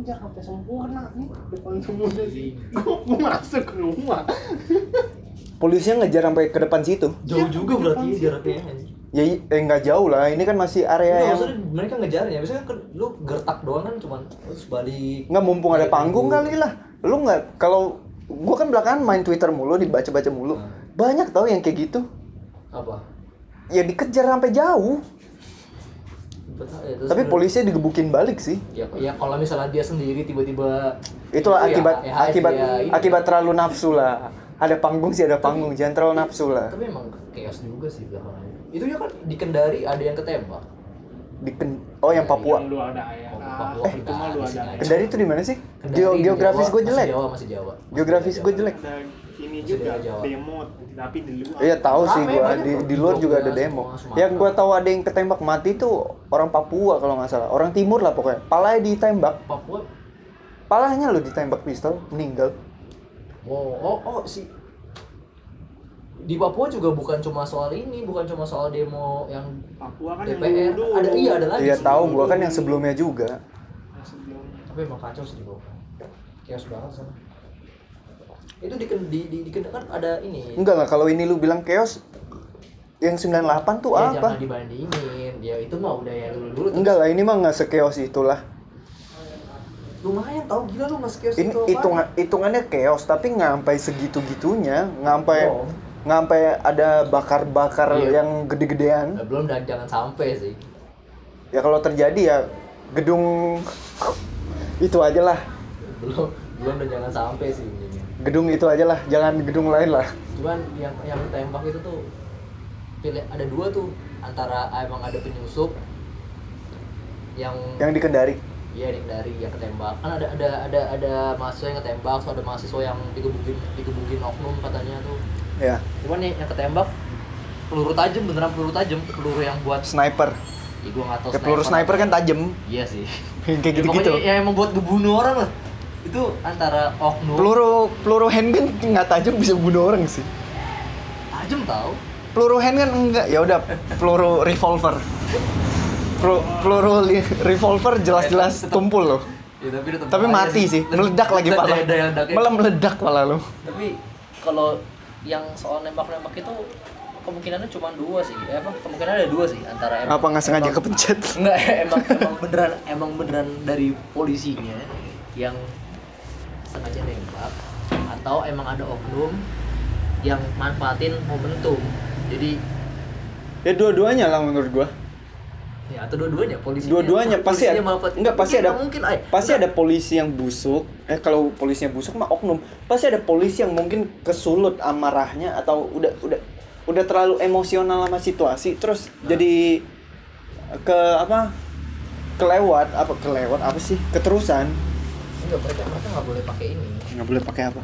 ngejar sampai sempurna nih depan semuanya sih gue masuk ke rumah Polisinya ngejar sampai ke depan situ. Jauh Iya, juga di berarti jaraknya. Ya eh nggak jauh lah. Ini kan masih area Enggak, yang maksudnya mereka ngejarnya. Biasanya kan lu gertak doang kan cuman terus balik. nggak mumpung ada Kayak panggung gitu. kali lah. Lu nggak kalau gua kan belakangan main Twitter mulu, dibaca-baca mulu. Hmm. Banyak tau yang kayak gitu. Apa? Ya dikejar sampai jauh. Betul, ya, Tapi polisinya digebukin balik sih. ya, ya kalau misalnya dia sendiri tiba-tiba Itu ya, akibat ya, akibat ya, akibat terlalu nafsu lah. Ada panggung sih ada panggung, jangan terlalu nafsu lah. tapi emang chaos juga sih belakangan itu ya kan di Kendari ada yang ketembak Di Ken- oh yang Papua. yang lu ada ya Papua itu mah lu ada Kendari itu di mana sih? Geo- geografis gue jelek. masih Jawa masih Jawa Masih Geografis gue jelek. ada ini Masih juga Jawa. demo tapi di luar Iya tahu sih gua di di luar juga ada demo. Yang gua tahu ada yang ketembak mati tuh orang Papua kalau nggak salah. Orang timur lah pokoknya. Palanya ditembak. Papua Palanya lo ditembak pistol, meninggal. oh oh oh si di Papua juga bukan cuma soal ini bukan cuma soal demo yang Papua kan yang DPR dulu ada iya ada lagi Iya tahu gua kan yang sebelumnya juga. Tapi emang kacau sih di Papua chaos banget sana itu di di di, di kan ada ini Enggak enggak kalau ini lu bilang chaos yang 98 tuh ya, apa? jangan dibandingin ya itu mah udah ya dulu dulu Enggak lah ini mah nggak sekeos itulah. lumayan tahu gila lu mas chaos Ini itu hitungan hitungannya chaos tapi nggak sampai segitu gitunya, nggak sampai Oh. nggak sampai ada bakar-bakar Iya. yang gede-gedean. Belum dan jangan sampai sih Ya kalau terjadi ya gedung itu aja lah. belum belum dan jangan sampai sih ini Gedung itu aja lah, jangan gedung lain lah. cuman yang yang tembak itu tuh pilih ada dua tuh antara emang ada penyusup yang Yang di Kendari. Iya yang dari yang ketembak kan ada ada ada ada mahasiswa yang ketembak, so ada mahasiswa yang digebukin digebukin oknum katanya tuh. Ya, Cuman yang, yang ketembak peluru tajam beneran peluru tajam peluru yang buat sniper. ya gua nggak tahu Ya peluru sniper kan tajam. iya sih Kayak ya, gitu-gitu. pokoknya yang emang buat ngebunuh orang lah itu antara oknum Peluru peluru handgun nggak tajam bisa bunuh orang sih. tajam tau Peluru handgun enggak, ya udah peluru revolver. Pel- peluru li- revolver jelas-jelas tumpul loh. ya, tapi, Tapi mati sih, Dan- meledak lagi pala. ledaknya- Malah meledak pala lo. tapi kalau yang soal nembak-nembak itu kemungkinannya cuma dua sih eh, apa kemungkinan ada dua sih antara emang- Apa nggak sengaja emang- kepencet? Enggak, emang emang beneran emang beneran dari polisinya yang sengaja nembak atau emang ada oknum yang manfaatin momentum. Jadi Ya dua-duanya lah menurut gua. ya atau dua-duanya polisi Dua-duanya pasti ada. Enggak pasti ada. mungkin ay, Pasti ada polisi yang busuk. Eh kalau polisinya busuk mah oknum. Pasti ada polisi yang mungkin kesulut amarahnya atau udah udah udah terlalu emosional sama situasi terus jadi ke apa? kelewat apa kelewat? Apa sih? Keterusan. Enggak mereka mereka nggak boleh pakai ini. Nggak boleh pakai apa?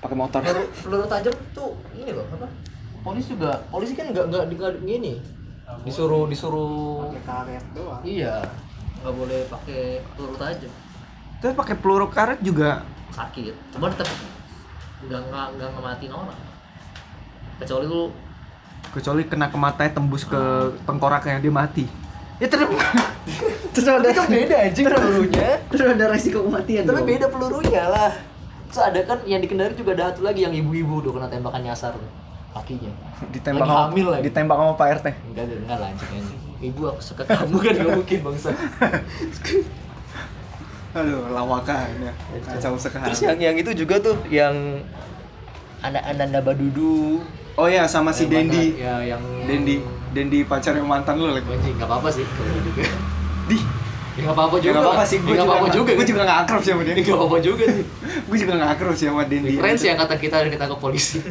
Pakai motor. Peluru, peluru tajam tuh ini loh apa? Polisi juga polisi kan nggak nggak nggak gini. Disuruh disuruh pakai karet doang. Iya nggak boleh pakai peluru tajam. Terus pakai peluru karet juga sakit cuma tetap nggak nggak nggak ngematiin orang. Kecuali lu kecuali kena ke matanya tembus ke tengkoraknya dia mati. Ya terus terus ada tapi kan beda anjing pelurunya. terus ada resiko kematian tapi dong. beda pelurunya lah. Terus ada kan yang di Kendari juga ada satu lagi yang ibu-ibu udah kena tembakan nyasar kakinya. Ditembak Lagi hamil lagi. ditembak sama Pak RT enggak enggak lah anjing ibu aku suka kamu kan nggak mungkin bangsa. Aduh lawakan ya. Kacau sekali. Terus yang yang itu juga tuh yang anak Ananda Badudu oh ya sama si yang Dendi. Ya yang Dendi. Dendi pacar yang mantan lu lagi anjing nggak apa-apa sih kalau gitu. Juga di. Ya nggak apa-apa ya juga. nggak apa-apa lah. sih Ya, gue nggak juga apa-apa juga. gue juga nggak akrab sama Dendi. Nggak apa-apa juga sih. Gue juga nggak akrab sama Dendi. Keren sih angkatan kita yang ditangkap polisi.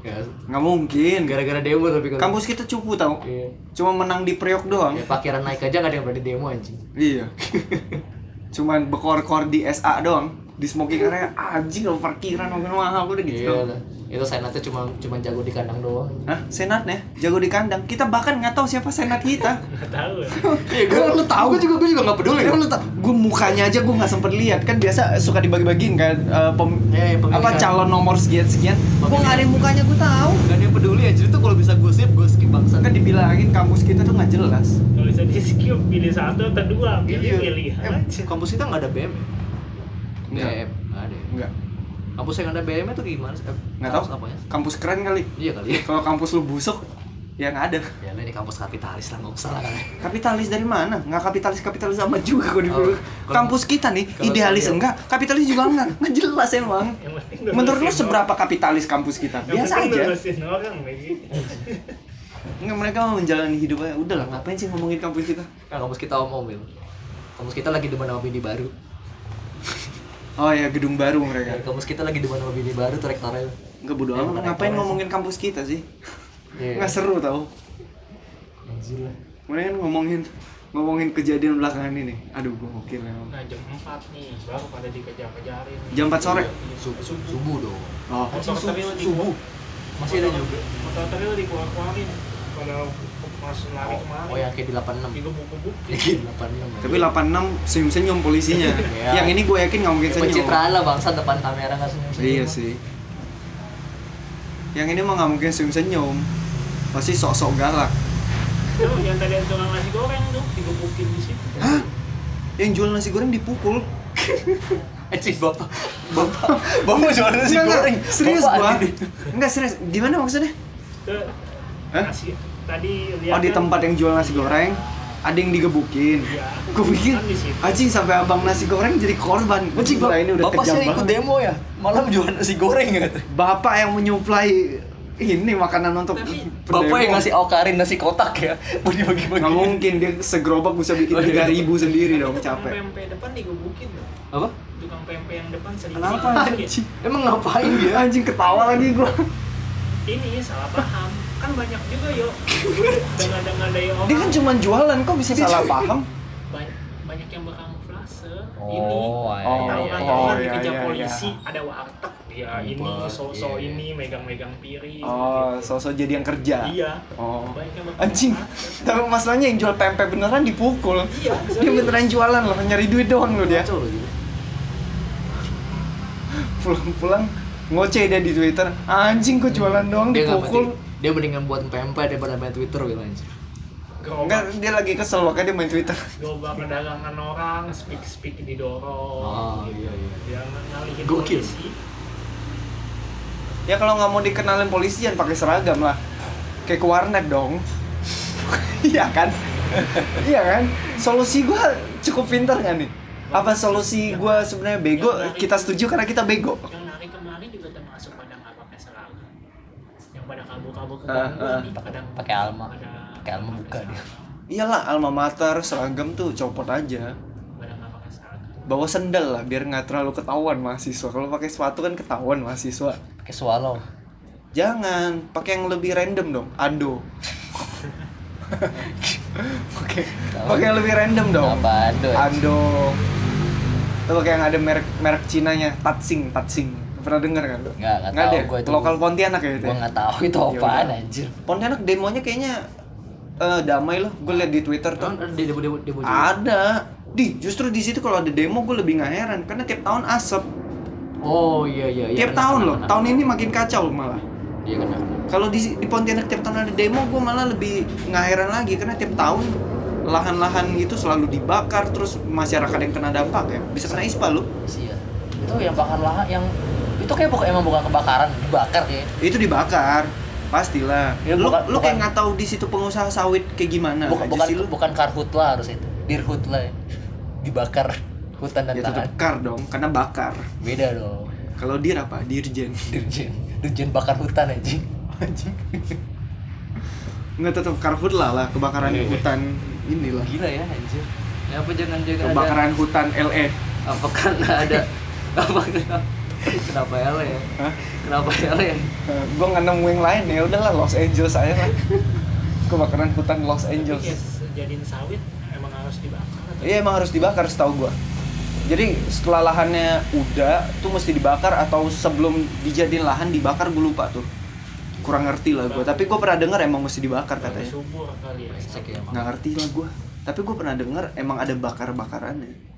Ya, nggak mungkin. gara-gara demo tapi kalau kampus kita cupu tau. Iya. cuma menang di Priok doang. Ya parkiran naik aja nggak ada yang berani demo anjing. Iya. Cuman bekor-kor di SA doang. Di smoking area anjing lo parkiran makin mahal udah gitu. iya lah. itu senatnya cuma cuma jago di kandang doang Hah? Senatnya jago di kandang. Kita bahkan nggak tahu siapa senat kita. nggak tahu ya Iya, Gua- lu tahu? Gue juga gue juga nggak peduli. Emang lu tau? Gue mukanya aja gue nggak sempet lihat kan biasa suka dibagi-bagiin kan eh, pem- Eh, pemilihan. apa calon nomor sekian sekian. Gue nggak ada yang mukanya gue tahu. Gak ada yang peduli aja itu kalau bisa gue skip gue skip bangsa. Kan dibilangin kampus kita tuh nggak jelas. kalau bisa di skip pilih satu atau dua pilih Iya. pilih Eh, aja kampus kita nggak ada BM. Ya? Enggak. BM nggak ada ya? Enggak. kampus yang ada BM itu gimana sih? Eh, Nggak kampus tahu. apanya Kampus keren kali. iya kali ya Kalau kampus lu busuk, ya nggak ada. ya ini kampus kapitalis lah nggak usah lah kan Kapitalis dari mana? Nggak kapitalis kapitalis sama juga kok dulu. Oh, Kampus kita nih kalau idealis iya. enggak, kapitalis juga enggak. Nggak jelas emang. Menurut lu seberapa kapitalis kampus kita? Biasa aja. Enggak mereka mau menjalani hidupnya. Udah lah, ngapain sih ngomongin kampus kita? nah, kampus kita om omil kampus kita lagi demen sama bini baru Oh ya, gedung baru mereka. kampus kita lagi demen sama bini baru tuh rektornya Enggak bodo amat. mana Ngapain ngomongin kampus kita sih? Iya. Nggak seru tau. Anjir lah. Mendingan ngomongin ngomongin kejadian belakangan ini. Aduh, gua gokil ya. Nah jam 4 nih baru pada dikejar-kejarin. Jam 4 sore? Subuh, subuh dong Oh. Di subuh masih ada juga Motor teril dikeluar-keluarin pada pas lari kemarin. oh yang kayak di 86 Digebuk-gebuk. Iya, 86 Tapi 86 senyum-senyum polisinya. Iya. Yang ini gue yakin nggak mungkin senyum. pencitraan lah bangsa depan kamera nggak senyum Iya sih. Yang ini mah nggak mungkin senyum-senyum. Pasti sok-sok galak. Tuh yang tadi ada tukang nasi goreng tuh digebukin di situ. Hah? Yang jual nasi goreng dipukul? eh cik bapak bapak bapak jual nasi goreng Serius Bapak. Enggak serius. Gimana maksudnya? Ke Hah? nasi tadi lihat Oh di tempat yang jual nasi goreng ada yang digebukin. Iya. Gue pikir anjing sampai abang nasi goreng jadi korban. Cik, Gila, ini udah bapak sih ikut demo ya malam jual nasi goreng gitu Bapak yang menyuplai ini makanan untuk Tapi bapak yang ngasih aukarin nasi kotak ya mau dibagi-bagi Nggak mungkin dia segerobak bisa bikin Oh, iya. tiga ribu sendiri dong tukang capek. pempek depan digebukin tuh. apa Tukang pempek yang depan sering Kenapa anjing? emang ngapain dia Anjing ketawa lagi gua. Ini salah paham. Kan banyak juga yo. Dengar-dengar dari orang. Dia kan cuma jualan kok bisa salah paham. banyak, banyak yang berkamuflase. Oh, ini iya, Oh, iya, kan iya, tahu kan iya, dikejar iya, polisi iya. ada warteg dia ini Ngumpet, so-so iya. ini megang-megang piring Oh, gitu. sosok jadi yang kerja. iya Oh. Anjing. Tapi masalahnya yang jual pempek beneran dipukul. iya Dia beneran jualan loh, nyari duit doang loh dia. Pulang-pulang ngoceh dia di Twitter. Anjing kok jualan doang dia dipukul. Dia mendingan buat pempek daripada main Twitter gitu anjir. Enggak, dia lagi kesel makanya dia main Twitter. Gobak perdagangan orang, speak speak didorong. Oh, gitu. iya, iya. Dia ngalihin Gokil. polisi. Ya kalau nggak mau dikenalin polisi jangan pakai seragam lah. Kayak ke warnet dong. Iya kan? Iya kan? Solusi gua cukup pintar kan nih? Apa solusi gua sebenarnya bego? Kita setuju karena kita bego. Yang lari kemarin juga termasuk pada nggak pakai seragam. Kabur-kabur ke Ah, Bandung ah. Pakai alma. Pakai alma buka dia. Iyalah alma mater seragam tuh copot aja. Bawa sendal lah biar nggak terlalu ketahuan mahasiswa. Kalau pakai sepatu kan ketahuan mahasiswa. Pakai swallow. Jangan, pakai yang lebih random dong. Ado. Oke. Pakai yang lebih random dong. Apa Ando? Ando. Itu pakai yang ada merek merek Cinanya, Tatsing, Tatsing. Pernah dengar kan lu? Nggak, nggak Nggak tahu ada. gua itu. Lokal Pontianak ya itu. Gua ya? nggak tahu itu Ya apaan anjir. Pontianak demonya kayaknya eh, damai loh. Gue liat di Twitter tuh. Kan ada demo demo demo. Ada. Di, justru di situ kalau ada demo gue lebih nggak heran karena tiap tahun asap. Oh iya iya iya. tiap kena, tahun kena, loh. kena. Tahun ini makin kacau malah. Iya kena. kena. Kalau di, di Pontianak tiap tahun ada demo, gue malah lebih nggak heran lagi karena tiap tahun lahan-lahan itu selalu dibakar terus masyarakat yang kena dampak ya bisa kena ispa lu Iya. Itu yang bakar lahan yang itu kayak bukan emang bukan kebakaran, dibakar kayak. itu dibakar pastilah Ya, lu bukan- lu kayak nggak tahu di situ pengusaha sawit kayak gimana bukan aja bukan sih lu bukan karhutla harus itu. Dirhutla ya. Dibakar hutan dan ya lahan. tetap kar dong karena bakar Beda dong. kalau dir apa dirjen Dirjen. Dirjen bakar hutan anjing. anjing nggak tetap karhutla lah kebakaran Iya, iya. hutan inilah Gila ya anjir. Ya apa jangan jangan ada kebakaran hutan E. LE apa karena ada apa kenapa LA ya? Hah? Kenapa LA ya? gue nggak nemu yang lain ya udahlah Los Angeles aja lah kebakaran hutan Los Tapi Angeles kayak jadiin sawit emang harus dibakar atau Iya emang harus dibakar setahu gua. Jadi setelah lahannya udah tuh mesti dibakar atau sebelum dijadiin lahan dibakar gue lupa tuh. Kurang ngerti lah gua. Tapi gua pernah dengar emang mesti dibakar katanya. subur kali ya ya. Nggak ngerti lah gua. Tapi gua pernah dengar emang ada bakar-bakarannya. gue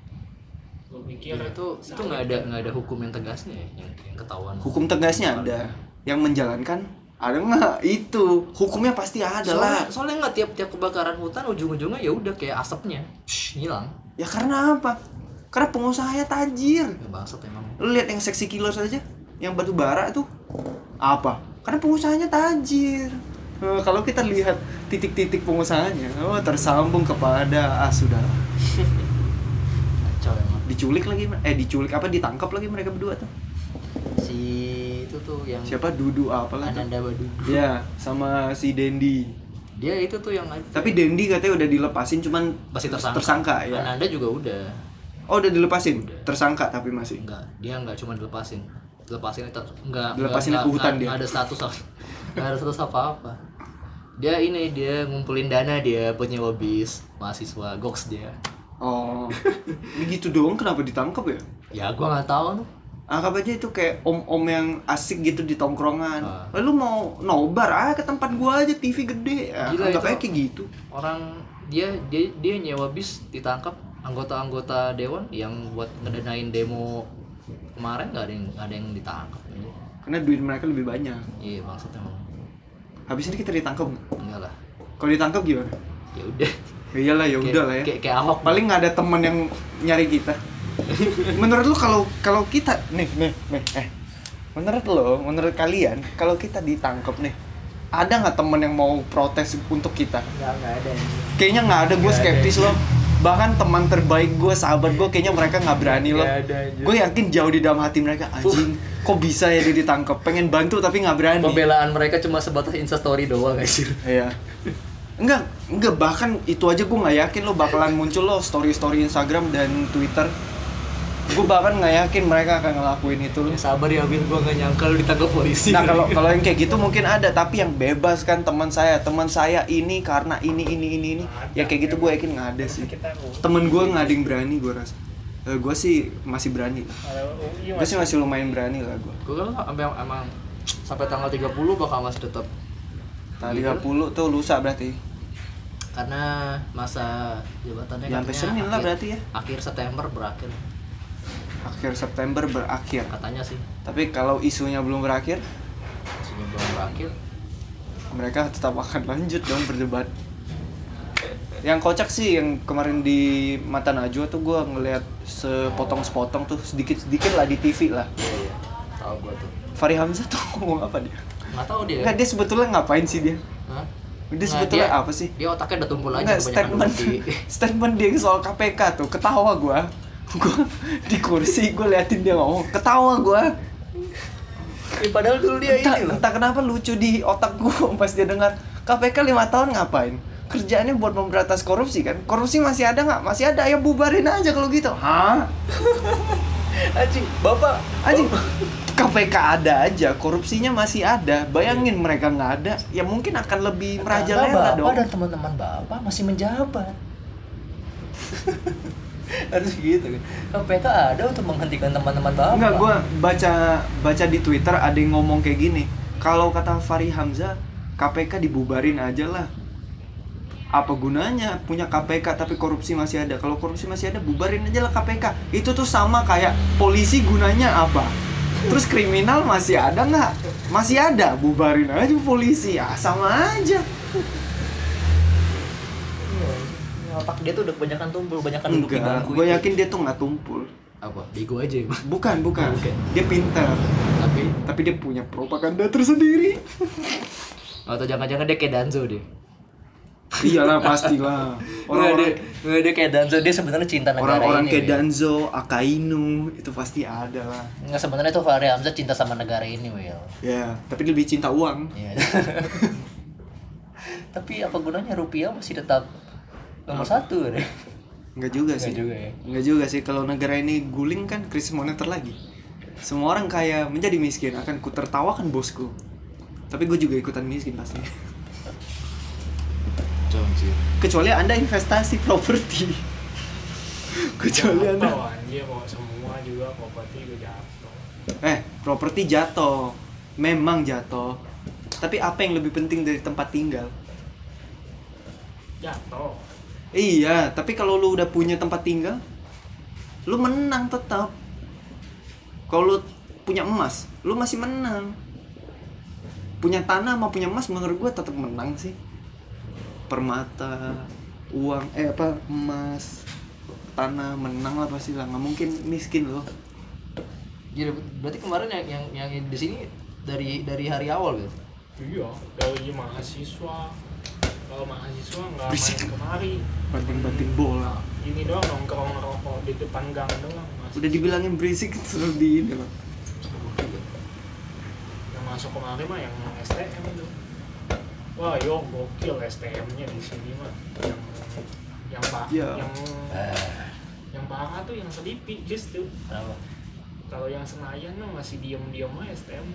pikir Ya, itu itu nggak ada nggak ada hukum yang tegasnya ya yang, yang ketahuan. Hukum tegasnya ada. Yang menjalankan ada nggak? Itu hukumnya pasti ada lah. Soalnya, soalnya nggak tiap-tiap kebakaran hutan ujung-ujungnya ya udah kayak asapnya Shh, hilang. Ya karena apa? Karena pengusahanya tajir. Ya, bangsat emang Lu lihat yang seksi killer saja, yang batu bara tuh apa? Karena pengusahanya tajir. Eh, kalau kita lihat titik-titik pengusahanya, oh tersambung kepada ah sudah kacau emang diculik lagi, eh diculik apa ditangkap lagi mereka berdua tuh. si itu tuh yang Siapa Dudu apalah tuh. Ananda Badu Ya, sama si Dendi. dia itu tuh yang Tapi Dendi katanya udah dilepasin cuman masih tersangka, ya. Ananda juga udah Oh, udah dilepasin. Udah. Tersangka tapi masih. enggak dia enggak cuma dilepasin dilepasin itu enggak Dilepasin enggak, ke hutan enggak, dia. ada status apa enggak ada status apa apa dia ini dia ngumpulin dana dia nyewa bis mahasiswa goks dia Oh. Ini gitu doang kenapa ditangkap ya? ya gua nggak tahu tuh Anggap aja itu kayak om-om yang asik gitu di tongkrongan. Ah. Lalu mau nobar ah ke tempat gua aja TV gede. Ya, Gila anggap aja kayak gitu. orang dia dia dia nyewa bis ditangkap anggota-anggota dewan yang buat ngedanain demo kemarin nggak ada yang nggak ada yang ditangkap Karena duit mereka lebih banyak. iya maksudnya emang Habis ini kita ditangkap. enggak lah Kalau ditangkap gimana? ya udah iyalah ya udah lah ya. kayak kayak ahok Paling nggak ada temen yang nyari kita. menurut lu kalau kalau kita nih nih nih eh. Menurut lo menurut kalian kalau kita ditangkap nih ada nggak temen yang mau protes untuk kita? Nggak nggak ada kayaknya nggak ada gue skeptis loh bahkan teman terbaik gue sahabat gue kayaknya mereka nggak berani loh gue yakin jauh di dalam hati mereka anjing kok bisa ya dia ditangkap pengen bantu tapi nggak berani. Pembelaan mereka cuma sebatas instastory doang guys Iya. Enggak, enggak bahkan itu aja gue nggak yakin lo bakalan muncul lo story story Instagram dan Twitter. Gue bahkan nggak yakin mereka akan ngelakuin itu ya sabar ya Bin gua nggak nyangka lu ditangkap polisi Nah kalau kalau yang kayak gitu mungkin ada, tapi yang bebas kan teman saya, teman saya ini karena ini ini ini ini, ya kayak gitu gue yakin nggak ada sih. Temen gue nggak ada yang berani gue rasa. Eh, gue sih masih berani. Gue sih masih lumayan berani lah gue. kan sampai emang sampai tanggal 30 bakal masih tetap Tadi 30 tuh lusa berarti. karena masa jabatannya Ya, sampai Senin lah berarti ya. akhir September berakhir Akhir September berakhir. katanya sih Tapi kalau isunya belum berakhir, isunya belum berakhir mereka tetap akan lanjut dong berdebat. Yang kocak sih yang kemarin di mata Najwa tuh gue ngeliat sepotong-sepotong tuh sedikit-sedikit lah di TV lah. iya iya tahu gua tuh Fahri Hamzah tuh ngomong apa dia? Nggak tahu dia Nggak, dia sebetulnya ngapain sih dia? Hah? Dia sebetulnya dia- apa sih? dia otaknya udah tumpul aja Nggak, statement di statement dia soal KPK tuh ketawa gua. Gua di kursi gue liatin dia ngomong ketawa gua. Ya, padahal dulu dia entah, ini loh entah kenapa lucu di otak gua pas dia dengar KPK lima tahun ngapain? Kerjaannya buat memberantas korupsi kan? Korupsi masih ada nggak? Masih ada ya bubarin aja kalau gitu. Hah? anjing bapak Anjing KPK ada aja, korupsinya masih ada. Bayangin mereka nggak ada, ya mungkin akan lebih merajalela bapak dong. dan teman-teman bapak masih menjabat harus gitu kan KPK ada untuk menghentikan teman-teman bapak Enggak, gua baca baca di Twitter ada yang ngomong kayak gini. Kalau kata Fahri Hamzah, KPK dibubarin aja lah. Apa gunanya punya KPK tapi korupsi masih ada? Kalau korupsi masih ada, bubarin aja lah KPK. Itu tuh sama kayak polisi gunanya apa? Terus kriminal masih ada nggak? Masih ada, bubarin aja polisi. Ya sama aja. Iya, otak dia tuh udah kebanyakan tumpul banyakan duduk di Enggak, bangku gue yakin dia tuh nggak tumpul. apa bego aja emang Bukan, bukan. Bukan. Dia pintar. tapi Tapi dia punya propaganda tersendiri. atau jangan-jangan dia kayak Danzo deh Iyalah pastilah. Nggak, dia, Orang-orang nggak, dia kayak Danzo dia sebenarnya cinta negara orang-orang ini kayak. Danzo, Akainu itu pasti ada lah. Nggak sebenarnya tuh Fahri Hamzah cinta sama negara ini Will Ya, tapi dia lebih cinta uang. Iya. tapi apa gunanya rupiah masih tetap nomor satu deh Enggak juga Nggak sih. juga ya. Enggak juga sih kalau negara ini guling kan krisis moneter lagi. Semua orang kaya menjadi miskin akan kutertawakan bosku. Tapi gue juga ikutan miskin pasti. Kecuali Anda investasi properti. Kecuali Anda Jatuh anjir kok semua juga properti gue jatuh. Eh, properti jatuh. Memang jatuh. Tapi apa yang lebih penting dari tempat tinggal? Jatuh. Iya, tapi kalau lu udah punya tempat tinggal, lu menang tetap. Kalau lu punya emas, lu masih menang. Punya tanah sama punya emas menurut gua tetap menang sih. Permata, uang, eh apa, emas. tanah menang lah pasti lah nggak mungkin miskin loh Jadi berarti kemarin yang yang yang di sini dari dari hari awal gitu. iya dari mahasiswa kalau mahasiswa nggak main Berisik. kemari banting-banting bola ini doang nongkrong rokok di depan gang doang Mas. udah dibilangin berisik terus di ini loh yang masuk kemari mah yang STM itu wah yo gokil STM nya di sini mah. Yang yang pak Iya. yang yang parah tuh yang selipi justru kalau yang Senayan mah masih diem-diem aja STM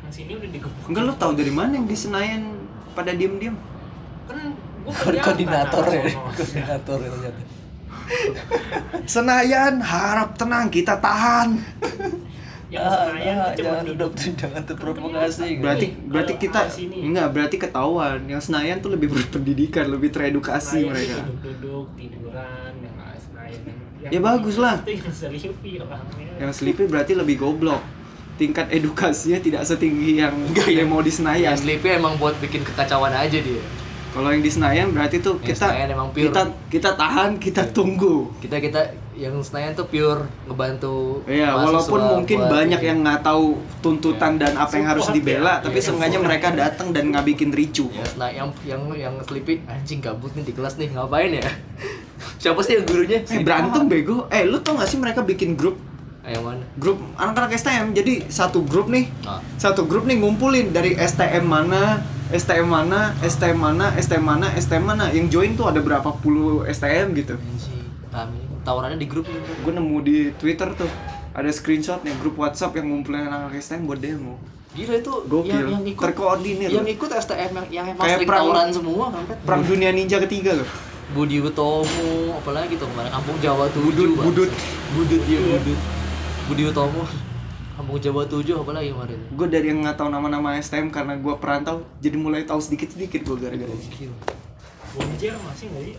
yang sini udah digebuk enggak lo tahu dari mana yang di Senayan pada diem-diem? Kan gua Koordinator ya, koordinator itu ternyata. Senayan harap tenang kita tahan yang Ah, Senayan ah, tuh cuma jangan duduk duduk jangan terprovokasi. berarti Kalau berarti kita ah, sini. enggak berarti ketahuan yang Senayan tuh lebih berpendidikan lebih teredukasi Senayan mereka tuh duduk-duduk tiduran yang Senayan yang, yang Ya bagus lah. yang selipi orangnya yang Sleepy berarti lebih goblok tingkat edukasinya tidak setinggi yang yang mau di Senayan Yang Sleepy emang buat bikin kekacauan aja dia. kalau yang di Senayan berarti tuh Yang kita Senayan emang pure. kita kita tahan kita tunggu Kita kita yang Senayan tuh pure ngebantu. Iya, walaupun mungkin buat banyak ini. yang nggak tahu tuntutan dan apa yang harus dibela, ya. tapi Iya, seenggaknya mereka datang dan nggak bikin ricu. Ya, nah yang yang yang Sleepy anjing gabut nih di kelas nih ngapain ya? Siapa sih yang gurunya? Eh berantem bego. Eh lu tau gak sih mereka bikin grup Ah, yang mana? grup anak-anak STM. Jadi satu grup nih, Ah. satu grup nih ngumpulin dari STM mana, STM mana, STM mana, STM mana, STM mana. Yang join tuh ada berapa puluh STM gitu. Anjing. Kami tawarannya di grup gitu. Gue nemu di Twitter tuh ada screenshotnya grup WhatsApp yang ngumpulin anak-anak STM buat demo. Gila itu Gokil. yang, yang ikut Terkoordinir Yang ikut STM yang yang emang Kayak sering perang- tawuran semua kan. Perang Dunia Ninja ketiga loh. Budi Utomo, apalagi tuh kemarin Kampung Jawa 7 Budut, Bang. budut. Budut ya budut Budi Utomo Kampung Jawa 7 apalagi kemarin gue dari yang nggak tahu nama-nama STM karena gue perantau jadi mulai tahu sedikit-sedikit gue gara-gara. Gokil Bonjer masih nggak sih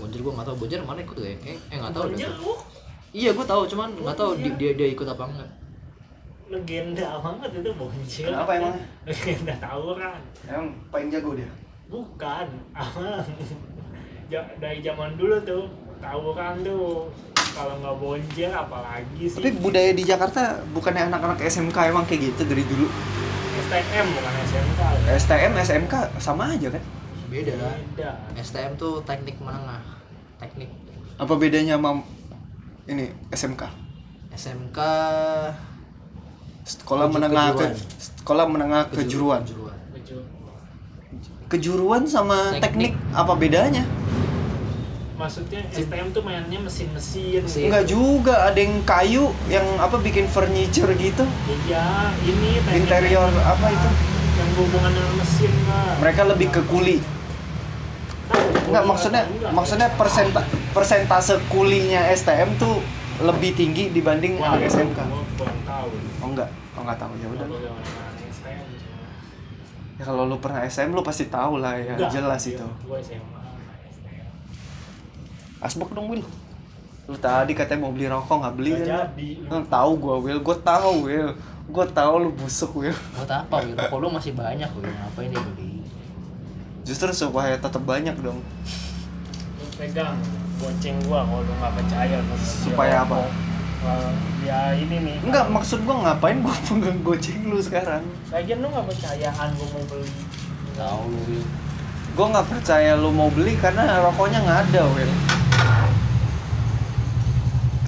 Bonjer gua nggak tahu. Bonjer mana ikut ya? Eh eh nggak tahu deh. Bonjer lu? Iya gua tahu cuman nggak tahu dia, dia dia ikut apa enggak. Legenda banget itu Bonjer Kenapa emangnya? legenda tawuran. Emang paling jago dia. bukan abang Ja- dari zaman dulu tuh tawuran tuh. Kalau nggak bonjer apalagi sih? Tapi budaya di Jakarta bukannya anak-anak SMK emang kayak gitu dari dulu. STM bukan SMK STM, SMK sama aja kan? Beda beda STM tuh teknik menengah teknik Apa bedanya sama ini SMK? SMK Sekolah Keju- menengah ke kejuruan. sekolah menengah kejuruan. kejuruan. Kejuruan sama teknik, Teknik. apa bedanya? maksudnya STM tuh mainnya mesin-mesin Mesin. Enggak juga, ada yang kayu yang apa bikin furniture gitu. iya ini Interior apa itu? yang berhubungan dengan mesin lah Mereka lebih ke kuli. Enggak maksudnya maksudnya persenta, persentase kulinya STM tuh lebih tinggi dibanding Wah, anak SMK. gua Oh enggak, oh enggak tahu ya udah. Ya kalau lu pernah SM lu pasti tahu lah ya, Enggak, jelas iya, itu. gua Asbak dong Will. Lu tadi katanya mau beli rokok nggak beli Nggak kan? Lu tahu gua Will, gua tahu Will. Gua tahu lu busuk Will. buat apa gitu kalau masih banyak loh ngapain dia beli Justru supaya tetap banyak dong. lu pegang goceng gua kalau lu nggak percaya Supaya apa? Kalau ya ini nih Enggak, maksud gua ngapain gua pegang goceng lu sekarang? lagian lu nggak percayaan gua mau beli tahu lu. Gua nggak percaya lu mau beli karena rokoknya nggak ada Will.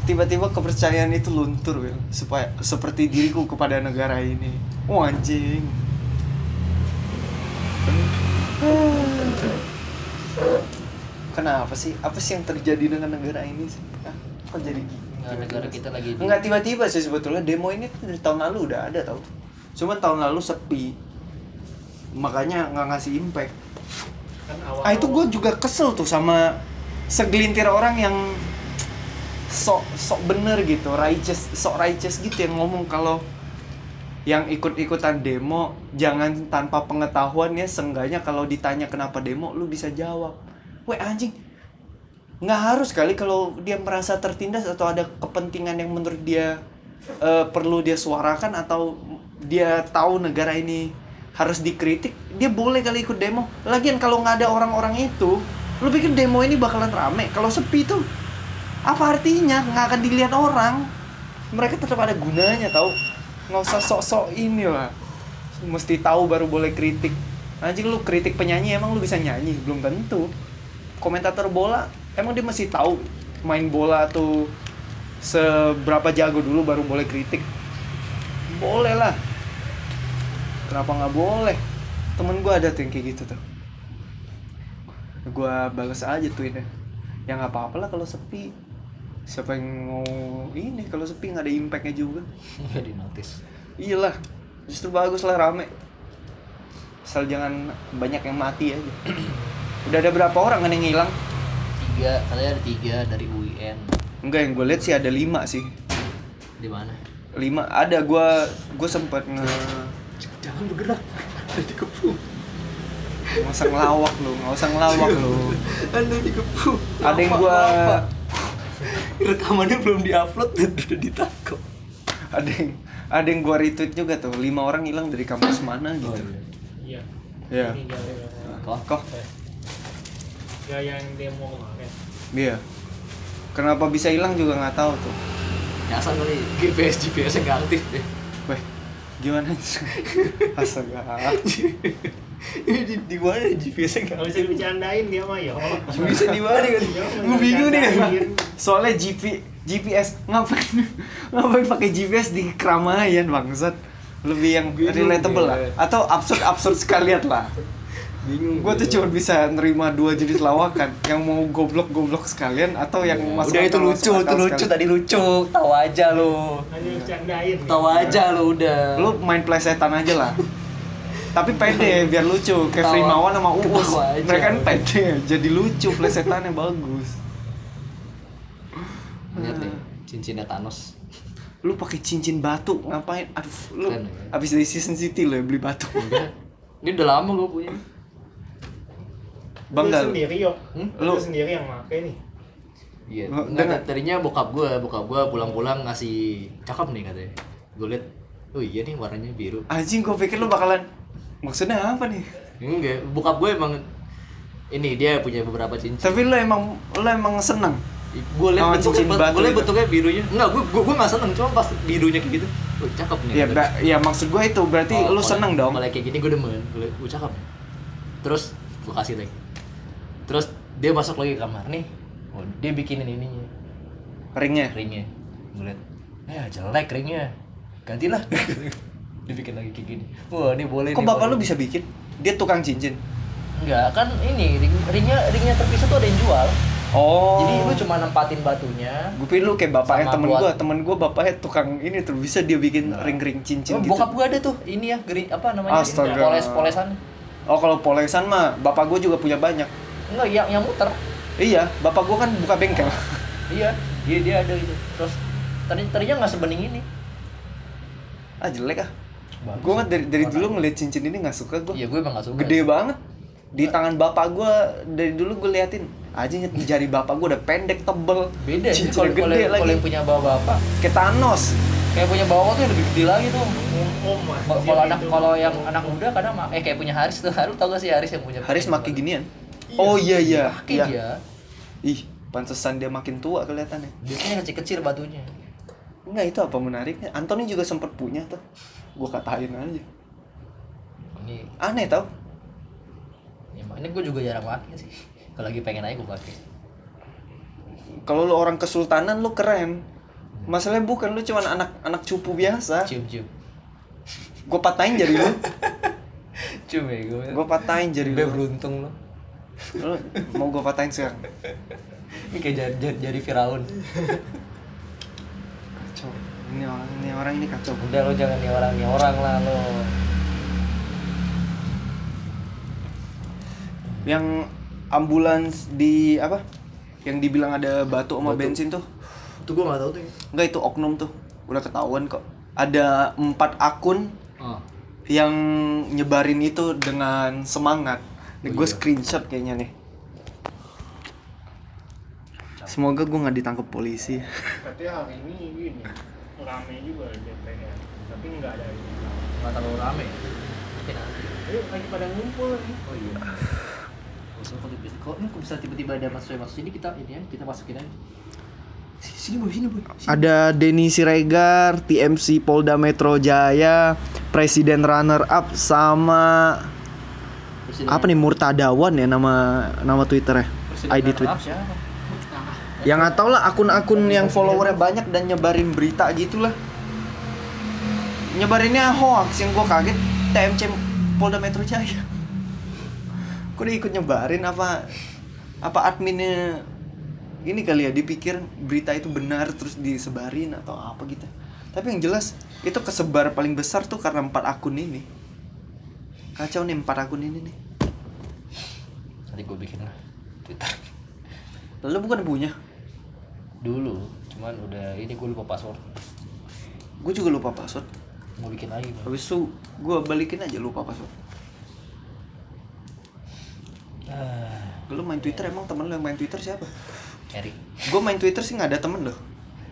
Tiba-tiba kepercayaan itu luntur Will. Supaya seperti diriku kepada negara ini. Oh anjing. Kenapa sih? Apa sih yang terjadi dengan negara ini sih? Hah? Kok jadi gini? Negara kita lagi Enggak tiba-tiba sih sebetulnya demo ini dari tahun lalu udah ada tau. Cuman tahun lalu sepi. Makanya nggak ngasih impact. kan awal Ah itu gue juga kesel tuh sama segelintir orang yang sok sok bener gitu, righteous, sok righteous gitu yang ngomong kalau yang ikut-ikutan demo jangan tanpa pengetahuan ya seenggaknya kalau ditanya kenapa demo lu bisa jawab. Weh anjing, nggak harus kali kalau dia merasa tertindas atau ada kepentingan yang menurut dia eh, perlu dia suarakan atau dia tahu negara ini harus dikritik dia boleh kali ikut demo. Lagian kalau nggak ada orang-orang itu lu pikir demo ini bakalan rame? Kalau sepi tuh apa artinya? Nggak akan dilihat orang. Mereka tetap ada gunanya tahu nggak usah sok-sok ini lah. Mesti tahu baru boleh kritik. Anjing lu kritik penyanyi emang lu bisa nyanyi? Belum tentu. Komentator bola emang dia masih tahu main bola tuh seberapa jago dulu baru boleh kritik? Boleh lah. Kenapa nggak boleh? Temen gue ada tuh yang kayak gitu tuh. Gue balas aja ini ya nggak apa-apa lah kalau sepi siapa yang mau ini? Kalau sepi nggak ada impactnya juga. Nggak di notice. Iyalah justru bagus lah rame. Asal jangan banyak yang mati aja udah ada berapa orang kan yang hilang tiga katanya ada tiga dari UIN enggak yang gue lihat sih ada lima sih. Di mana? Lima ada gue gue sempat nge jangan bergerak. Ada dikepung nggak usah ngelawak lu nggak usah ngelawak lu. Ada dikepung ada yang gua rekamannya belum diupload dan udah ditangkap ada yang ada yang gua retweet juga tuh lima orang hilang dari kampus mana gitu. Iya. Iya. Gaya kok kok gaya yang demo kemarin. iya. Kenapa bisa hilang juga nggak tahu tuh. Nyasar kali GPS GPS nggak aktif deh. Weh gimana astaga ini di, di mana? GPS nggak Gak bisa dibercandain dia mah ya. bisa di mana kan? Gue bingung nih. kan soalnya GP GPS ngapain? Ngapain pakai GPS di keramaian bangsat? Lebih yang Bingung relatable lah. Atau absurd absurd sekalian lah. Bingung gue tuh cuma bisa nerima dua jenis lawakan. Yang mau goblok goblok sekalian atau yang masuk udah itu lucu itu lucu. tadi lucu. Tahu aja lo Hanya bercandain. tahu aja lo udah. Lu main plesetan aja lah tapi pede biar lucu kayak Frimawan sama Uus mereka kan pede jadi lucu plesetannya bagus lihat deh cincinnya Thanos lu pakai cincin batu ngapain aduh lu Keren, ya. habis dari season city lo ya beli batu udah ini udah lama gue punya bangga lu sendiri yo. Hmm? Lu Lu- sendiri yang make nih. Iya, enggak, tadinya bokap gue, bokap gue pulang-pulang ngasih cakep nih katanya. Gue liat, oh iya nih warnanya biru. anjing gue pikir lu bakalan maksudnya apa nih Enggak, bokap gue emang ini dia punya beberapa cincin. tapi lu emang lu emang seneng Gue liat Oh, bentuknya, batu gue liat bentuknya birunya. Enggak, gue gue gue nggak seneng, cuma pas birunya kayak gitu, oh cakep nih. ya ba- ya maksud gue itu berarti Oh, lu seneng dong Kalau kayak gini gue demen, gue oh cakep. Terus gue kasih lagi. Terus dia masuk lagi ke kamar nih. Oh, dia bikinin ininya, ringnya ringnya. Gue liat, eh jelek ringnya. Gantilah. dia bikin lagi kayak gini. Wah, ini boleh kok nih, bapak boleh. lu bisa bikin dia tukang cincin Enggak, kan ini ring, ringnya ringnya terpisah tuh ada yang jual. oh Jadi lu cuma nempatin batunya. gue pikir lu kayak bapaknya temen gue temen gue bapaknya tukang ini tuh bisa dia bikin Nah. ring-ring cincin Oh, gitu bokap gua ada tuh, ini ya, geri, apa namanya? Astaga. Poles polesan. oh kalau polesan mah bapak gue juga punya banyak Enggak, yang yang muter. iya bapak gue kan buka bengkel Iya, dia dia ada itu. Terus tadi tadinya nggak sebening ini. ah jelek ah. Gue kan dari dari dulu ngeliat cincin ini nggak suka gue Iya, gue emang nggak suka. gede banget. Di tangan bapak gue dari dulu gue liatin aja di jari bapak gue udah pendek tebel. Beda sih Cincinnya kalau kalau gede kalau lagi. yang punya bapak-bapak. kayak Thanos. Kayak punya bapak tuh lebih gede lagi tuh. Om om Kalau kalau anak kalau yang anak muda kadang eh kayak punya Haris tuh. Haris tau gak sih Haris yang punya Haris bapak? ginian? Oh iya iya. Pakai iya. dia. ih pantesan dia makin tua kelihatannya. Biasanya kecil-kecil batunya. Enggak itu apa menariknya? Anthony juga sempet punya tuh gue katain aja Ini aneh tau ya, ini gue juga jarang pakai sih. Kalau lagi pengen aja gue pakai. kalau lu orang kesultanan lu keren masalahnya bukan lu cuman anak anak cupu biasa Cium-cium. gue patahin jari lu Cium ya gue. gue patahin jari lu beruntung lo. lu mau gue patahin sekarang Ini kayak jari, jari, jari Firaun. ini orang ini orang ini kacau Udah lo jangan nih orang nih orang lah lo. yang ambulans di apa yang dibilang ada batu sama Batu. bensin tuh Itu gue gak tau tuh ya. enggak itu oknum tuh udah ketahuan kok ada empat akun Oh. yang nyebarin itu dengan semangat nih Oh, gue iya. screenshot kayaknya nih semoga gue nggak ditangkap polisi Katanya hari ini gini rame juga DPR tapi nggak ada Gak terlalu rame. Mungkin nanti. Ayo lagi pada ngumpul nih. Oh iya. Kok ini kok bisa tiba-tiba ada masuk masuk ini kita ini ya kita masukin aja. Sini boy, sini boy. ada Denny Siregar, TMC Polda Metro Jaya, Presiden runner up sama Presiden- apa nih Murtadawan ya nama nama Twitternya. ID up siapa? Yang nggak tau lah akun-akun yang followernya banyak dan nyebarin berita gitulah. Nyebarinnya hoax yang gua kaget TMC Polda Metro Jaya. Kok dia ikut nyebarin apa apa adminnya ini kali ya dipikir berita itu benar terus disebarin atau apa gitu. Tapi yang jelas itu kesebar paling besar tuh karena empat akun ini. Kacau nih empat akun ini nih. Nanti gue bikin lah Twitter. Lalu bukan punya. Dulu, cuman udah ini gue lupa password. Gue juga lupa password. Mau bikin lagi. Bang. Habis itu gue balikin aja lupa password. Ah, Lu main Twitter emang temen lu yang main Twitter siapa? Harry. Gue main Twitter sih nggak ada temen loh.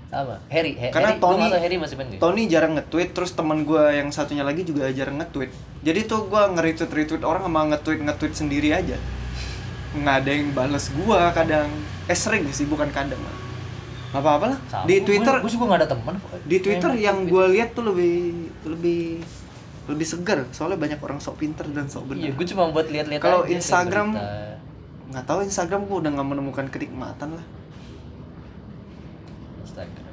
Sama. Harry. He- Karena Harry, Tony- Harry masih main? Tony jarang nge-tweet, terus teman gue yang satunya lagi juga jarang nge-tweet. Jadi tuh gue nge-retweet retweet orang sama nge-tweet nge-tweet sendiri aja. Nggak ada yang bales gue kadang. Eh sering sih bukan kadang. Gak apa-apa lah. Sama. Di Twitter, gue juga nggak ada teman. di Twitter Main- yang gue lihat tuh lebih lebih lebih segar. Soalnya banyak orang sok pinter dan sok Iya, benar. gue cuma buat lihat-lihat Kalau Instagram-. Nggak tahu Instagram gue udah nggak menemukan kenikmatan lah. Instagram.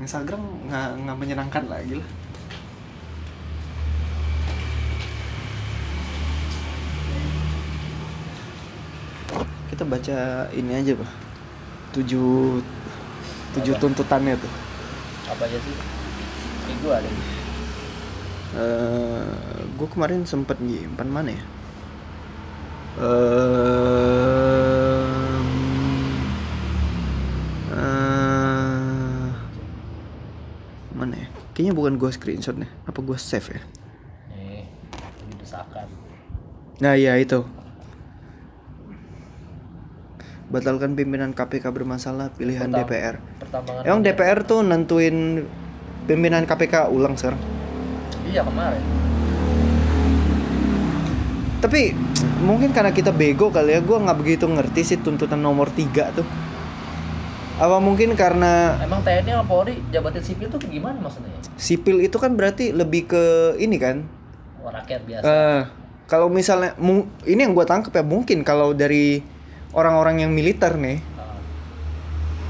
Instagram nggak nggak menyenangkan lagi lah. Kita baca ini aja pak. Tujuh tujuh Apa? tuntutannya tuh. Apa aja sih? Kayak gue ada. nih. Eh, gue kemarin sempet nyimpan mana ya? Eh, mana ya? Kayaknya bukan gue screenshot nih. Apa gue save ya? Nih, ini desakan. Nah ya itu Batalkan pimpinan KPK bermasalah pilihan Pertam- DPR. Emang DPR tuh nentuin pimpinan KPK ulang sekarang Iya kemarin. Tapi mungkin karena kita bego kali ya Gue nggak begitu ngerti sih tuntutan nomor 3 tuh Apa mungkin karena Emang TNI sama Polri jabatan sipil tuh gimana maksudnya? sipil itu kan berarti lebih ke ini kan Oh, rakyat biasa. Eh, Kalau misalnya Ini yang gue tangkap ya mungkin kalau dari orang-orang yang militer nih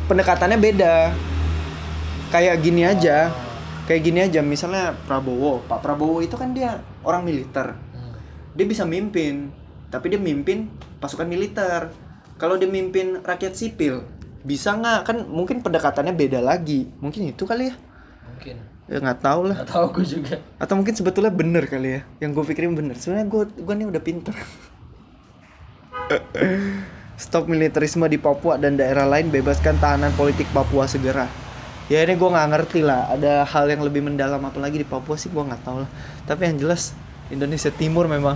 pendekatannya beda. Kayak gini aja kayak gini aja. Misalnya Prabowo Pak Prabowo itu kan dia orang militer. Hmm. dia bisa mimpin tapi dia mimpin pasukan militer. Kalau dia mimpin rakyat sipil bisa nggak? Kan mungkin pendekatannya beda lagi. Mungkin itu kali ya? Mungkin. ya nggak tahu lah. Gak tau gue juga. atau mungkin sebetulnya bener kali ya? Yang gue pikirin bener. Sebenarnya gue gue nih udah pinter Stop militerisme di Papua dan daerah lain bebaskan tahanan politik Papua segera. Ya ini gue nggak ngerti lah. Ada hal yang lebih mendalam apalagi di Papua sih gue nggak tahu lah. Tapi yang jelas Indonesia Timur memang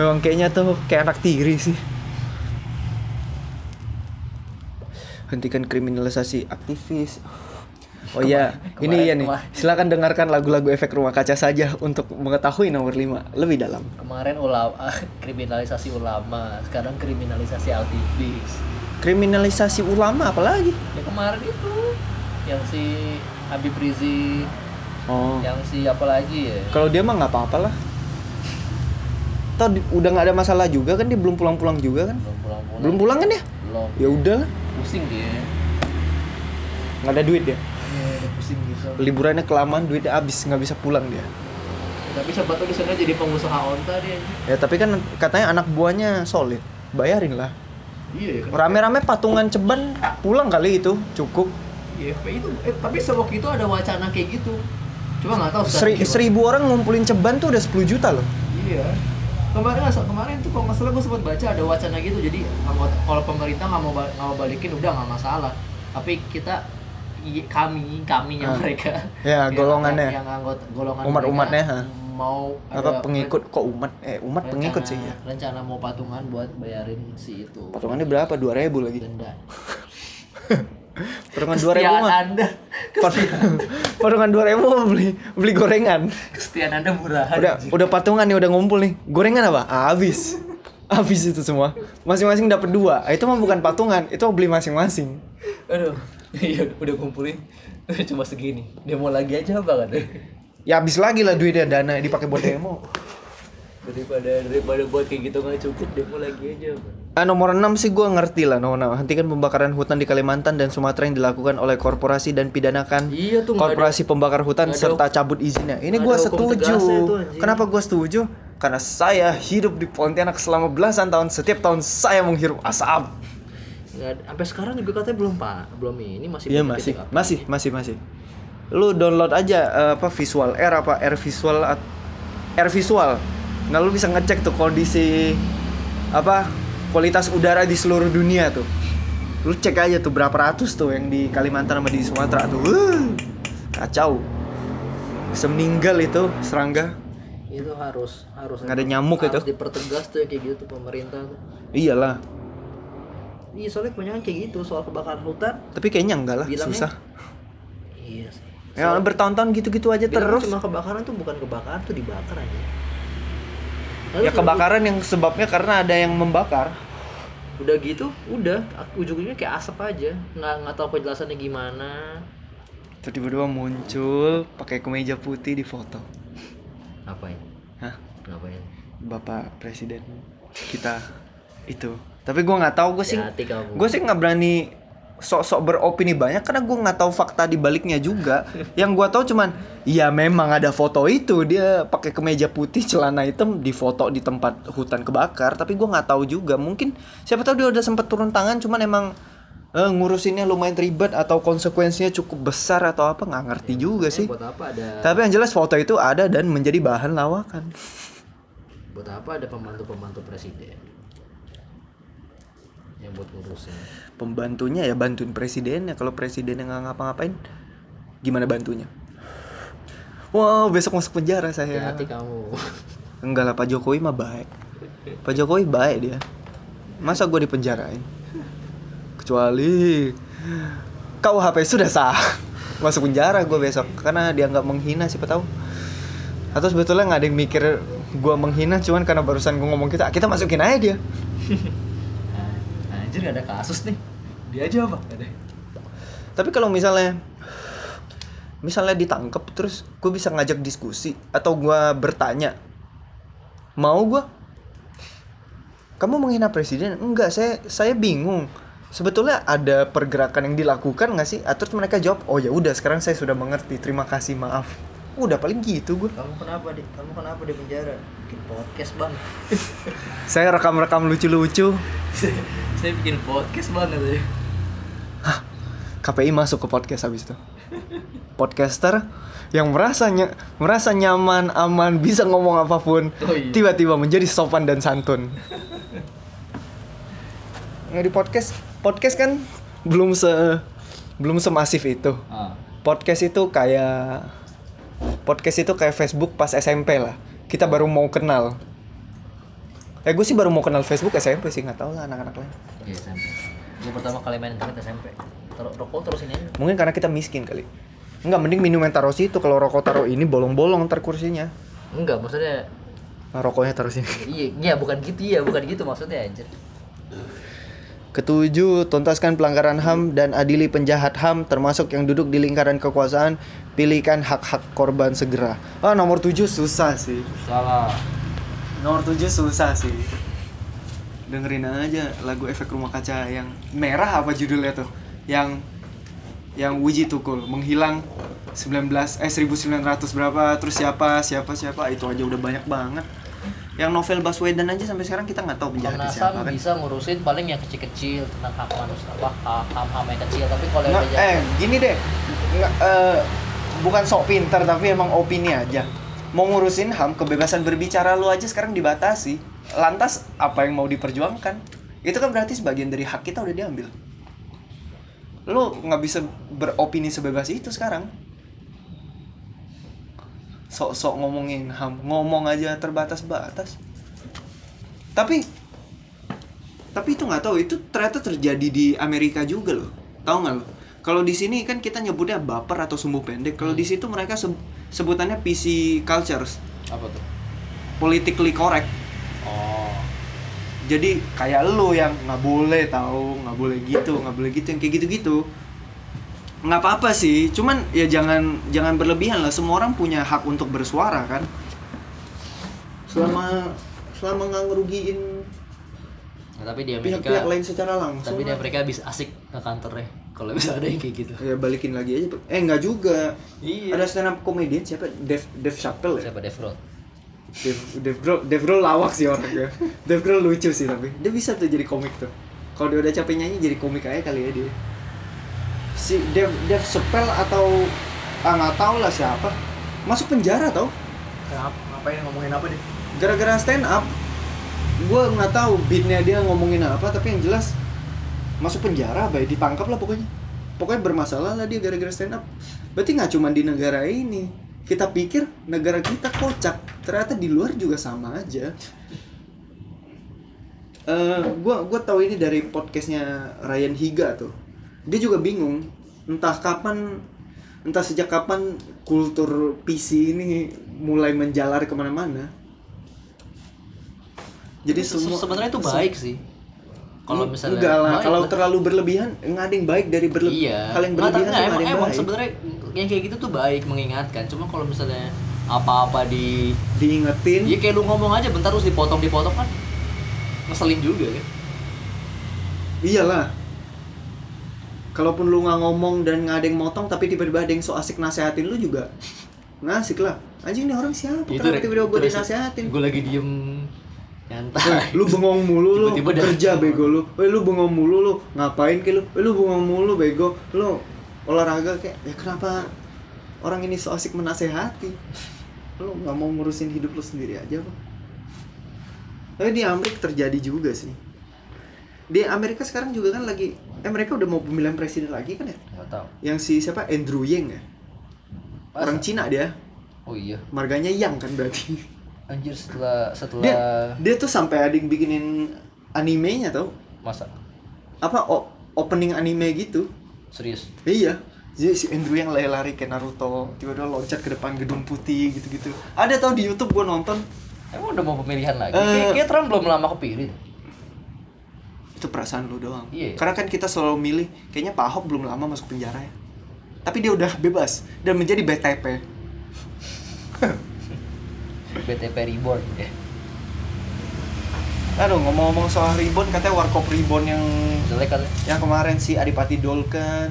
memang kayaknya tuh kayak anak tiri sih. Hentikan kriminalisasi aktivis. Oh iya, ini kemarin- ya nih. kemarin. Silakan dengarkan lagu-lagu efek rumah kaca saja untuk mengetahui nomor 5 lebih dalam. Kemarin ulama kriminalisasi ulama, sekarang kriminalisasi aktivis. Kriminalisasi ulama apalagi? Ya kemarin itu yang si Habib Rizik, Oh. yang si apa lagi ya? Kalau dia mah nggak apa-apa lah. Toh udah nggak ada masalah juga kan dia belum pulang-pulang juga kan? Belum pulang-pulang. Belum pulang kan ya? Belum. Ya udahlah, Pusing dia. nggak ada duit dia. Iya, udah pusing gitu. Liburannya kelamaan, duitnya habis, nggak bisa pulang dia. Tapi siapa di sana jadi pengusaha onta dia. Ya tapi kan katanya anak buahnya solid, bayarin lah. Iya, Rame-rame patungan ceban pulang kali itu cukup. Iya, itu eh, tapi sewaktu itu ada wacana kayak gitu. Cuma nggak tahu Seri, seribu orang ngumpulin ceban tuh udah 10 juta loh. Iya. Kemarin kemarin tuh kalau nggak salah gue sempat baca ada wacana gitu jadi anggota kalau pemerintah nggak mau nggak mau balikin udah nggak masalah. Tapi kita kami kaminya Ah. mereka Ya, yang- golongannya. yang, anggota golongan Umat-umatnya, mereka ha. mau Apa pengikut kok umat? Eh umat rencana- pengikut sih ya. rencana mau patungan buat bayarin si itu Patungannya berapa? 2000 lagi. denda Patungan 2000 Kesetiaan mah. anda Patungan 2000 mah beli beli gorengan. kesetiaan anda murahan Udah udah patungan nih udah ngumpul nih. Gorengan apa? Habis. Habis itu semua. Masing-masing dapat dua. Itu mah bukan patungan, itu beli masing-masing. aduh iya udah kumpulin cuma segini demo lagi aja apa kan Ya habis lagi lah duitnya dana dipakai buat demo. daripada daripada buat kayak gitu nggak cukup demo lagi aja apa Ah, nomor 6 sih gua ngerti lah nomor 6. Hentikan pembakaran hutan di Kalimantan dan Sumatera yang dilakukan oleh korporasi dan pidanakan Iya tuh, nggak ada- korporasi pembakar hutan ada serta cabut izinnya. Ini hukum setuju. itu. Kenapa gua setuju? Karena saya hidup di Pontianak selama belasan tahun. Setiap tahun saya menghirup asap. Nggak sampai sekarang juga katanya belum pak belum ini masih Iya masih, apa. masih, masih, masih. Lu download aja eh, apa visual air apa air visual air visual. Nah lu bisa ngecek tuh kondisi apa kualitas udara di seluruh dunia tuh. Lu cek aja tuh berapa ratus tuh yang di Kalimantan sama di Sumatera tuh. Wuh, kacau. Bisa meninggal itu serangga. itu harus harus Nggak ada nyamuk harus itu. dipertegas tuh kayak gitu tuh pemerintah tuh Iyalah. Iya soalnya kebanyakan kayak gitu soal kebakaran hutan Tapi kayaknya enggak lah, Bilangnya- susah. iya sih Ya bertahun-tahun gitu-gitu aja terus. cuma kebakaran tuh bukan kebakaran tuh dibakar aja Lalu Ya kebakaran yang sebabnya karena ada yang membakar. udah gitu udah ujungnya kayak asap aja nggak nggak tahu penjelasannya gimana Terus tiba-tiba muncul pakai kemeja putih di foto. ngapain Hah? ngapain Bapak Presiden kita itu. Tapi gua nggak tahu gue sih. Gue sih nggak berani sok-sok beropini banyak karena gue nggak tahu fakta di baliknya juga. Yang gua tahu cuman, ya memang ada foto itu dia pakai kemeja putih, celana hitam di foto di tempat hutan kebakar. Tapi gua nggak tahu juga. Mungkin siapa tahu dia udah sempat turun tangan, cuman emang eh, ngurusinnya lumayan ribet atau konsekuensinya cukup besar atau apa nggak ngerti juga Eh, sih. buat apa ada Tapi yang jelas foto itu ada dan menjadi bahan lawakan. buat apa ada pembantu pembantu presiden buat ngurusin Pembantunya ya bantuin presidennya. Kalau presidennya nggak ngapa-ngapain, gimana bantunya? Wow, besok masuk penjara saya. hati kamu Enggak lah, Pak Jokowi mah baik. Pak Jokowi baik dia. Masa gue dipenjarain? Kecuali KUHP sudah sah. Masuk penjara gue besok karena dianggap menghina siapa tahu. Atau sebetulnya nggak ada yang mikir gue menghina cuman karena barusan gue ngomong kita kita masukin aja dia. Anjir gak ada kasus nih. Dia aja apa? Ada. Tapi kalau misalnya misalnya ditangkap terus gue bisa ngajak diskusi atau gue bertanya mau gue kamu menghina presiden? Enggak saya saya bingung. Sebetulnya ada pergerakan yang dilakukan nggak sih? Atau mereka jawab oh ya udah sekarang saya sudah mengerti terima kasih maaf. Udah paling gitu gue kamu kenapa di kamu kenapa di penjara? Bikin podcast bang. Saya rekam-rekam lucu-lucu saya bikin podcast bang katanya KPI masuk ke podcast habis itu. Podcaster yang merasa ny- merasa nyaman aman bisa ngomong apa pun Oh iya. tiba-tiba menjadi sopan dan santun. Nggak di podcast podcast kan belum se belum semasif itu. Ah. Podcast itu kayak podcast itu kayak Facebook pas SMP lah. Kita baru mau kenal eh gue sih baru mau kenal Facebook SMP sih nggak tahu lah anak-anak lain iya SMP gue pertama kali main internet SMP Ter rokok terus ini aja Mungkin karena kita miskin kali. Enggak, mending minum yang taruh situ. Kalau rokok taruh ini bolong-bolong ntar kursinya. enggak maksudnya Nah, rokoknya taruh sini. iya iya bukan gitu iya bukan gitu maksudnya anjir Ketujuh, tuntaskan pelanggaran HAM dan adili penjahat HAM termasuk yang duduk di lingkaran kekuasaan. Pilihkan hak-hak korban segera. Ah, nomor tujuh susah sih. salah Nomor tujuh susah sih. Dengerin aja lagu efek rumah kaca yang merah apa judulnya tuh? Yang yang Wuji Tukul menghilang 19 eh 1900 berapa terus siapa siapa siapa itu aja udah banyak banget. Yang novel Baswedan aja sampai sekarang kita nggak tahu penjahatnya Komnas siapa kan. bisa ngurusin paling yang kecil-kecil tentang hak manusia apa ham ham yang kecil tapi kalau udah eh gini deh. Nggak, eh, bukan sok pinter tapi emang opini aja. Mau ngurusin HAM kebebasan berbicara lu aja sekarang dibatasi. Lantas apa yang mau diperjuangkan? Itu kan berarti sebagian dari hak kita udah diambil. Lu nggak bisa beropini sebebas itu sekarang. Sok-sok ngomongin HAM, ngomong aja terbatas-batas. Tapi tapi itu nggak tahu itu ternyata terjadi di Amerika juga loh. Tahu nggak lo? Kalau di sini kan kita nyebutnya baper atau sumbu pendek. Kalau di situ mereka seb- sebutannya PC cultures, apa tuh politically correct. oh Jadi kayak lo yang nggak boleh tahu, nggak boleh gitu, nggak boleh gitu, yang kayak gitu-gitu. nggak apa-apa sih cuman ya jangan jangan berlebihan lah semua orang punya hak untuk bersuara kan selama selama nggak ngerugiin Nah, tapi di Amerika pihak-pihak lain secara langsung tapi di. Amerika bisa asik ke kantornya kalau bisa ada yang kayak gitu. Ya balikin lagi aja eh nggak juga. Iya. ada stand up comedian siapa? Dave Dave Chappelle ya? Siapa? Dave Grohl Dave Dave Grohl Dave Grohl lawak sih orangnya Dave Grohl lucu sih tapi. Dia bisa tuh jadi komik tuh. Kalau dia udah capek nyanyi jadi komik aja kali ya dia. Si Dave Dave Chappelle atau ah nggak tahu lah siapa. Masuk penjara tau. Kenapa? Ngapain ngomongin apa deh gara-gara stand up gue nggak tahu beatnya dia ngomongin apa tapi yang jelas masuk penjara baik ditangkap lah pokoknya. Pokoknya bermasalah lah dia gara-gara stand up. Berarti nggak cuma di negara ini. Kita pikir negara kita kocak. Ternyata di luar juga sama aja. Eh, gua gua tahu ini dari podcastnya Ryan Higa tuh. Dia juga bingung entah kapan entah sejak kapan kultur PC ini mulai menjalar ke mana-mana. Jadi Se- semua sebenarnya itu baik sih kalau misalnya enggak lah. kalau terlalu berlebihan nggak ada yang baik dari berlebihan iya. hal yang berlebihan nggak, emang, emang sebenarnya yang kayak gitu tuh baik mengingatkan. Cuma kalau misalnya apa-apa di diingetin. Ya kayak lu ngomong aja bentar terus dipotong dipotong kan ngeselin juga kan iyalah. Kalaupun lu nggak ngomong dan nggak ada yang motong tapi tiba-tiba ada yang so asik nasehatin lu juga ngasik lah. Anjing nih orang siapa? Kenapa tiba-tiba gue dinasehatin? gue lagi diem nyantai. Lu bengong mulu lu Tiba-tiba ada- kerja bego lu. Weh lu bengong mulu lu ngapain ke lu? Weh lu bengong mulu bego. Lu olahraga kayak ya kenapa orang ini so asik menasehati? Lu nggak mau ngurusin hidup lu sendiri aja apa tapi di Amerika terjadi juga sih. Di Amerika sekarang juga kan lagi eh mereka udah mau pemilihan presiden lagi kan ya? Nggak tahu. Yang si siapa? Andrew Yang ya? Orang? Cina dia. Oh iya. Marganya Yang kan berarti anjir setelah setelah dia dia tuh sampai ada yang bikinin animenya tau. Masa? Apa o- opening anime gitu. Serius? Iya. Jadi si Andrew yang lari-lari kayak Naruto tiba-tiba loncat ke depan gedung putih gitu-gitu. Ada tau di YouTube gua nonton. Emang udah mau pemilihan lagi? Kayak, kayak Trump belum lama kepilih itu perasaan lu doang. Iya. karena kan kita selalu milih kayaknya Pak Ahok belum lama masuk penjara ya. Tapi dia udah bebas dan menjadi BTP BTP Reborn. Ya aduh ngomong-ngomong soal Ribbon katanya Warkop Ribbon yang jelek kan yang kemarin si Adipati Dolken.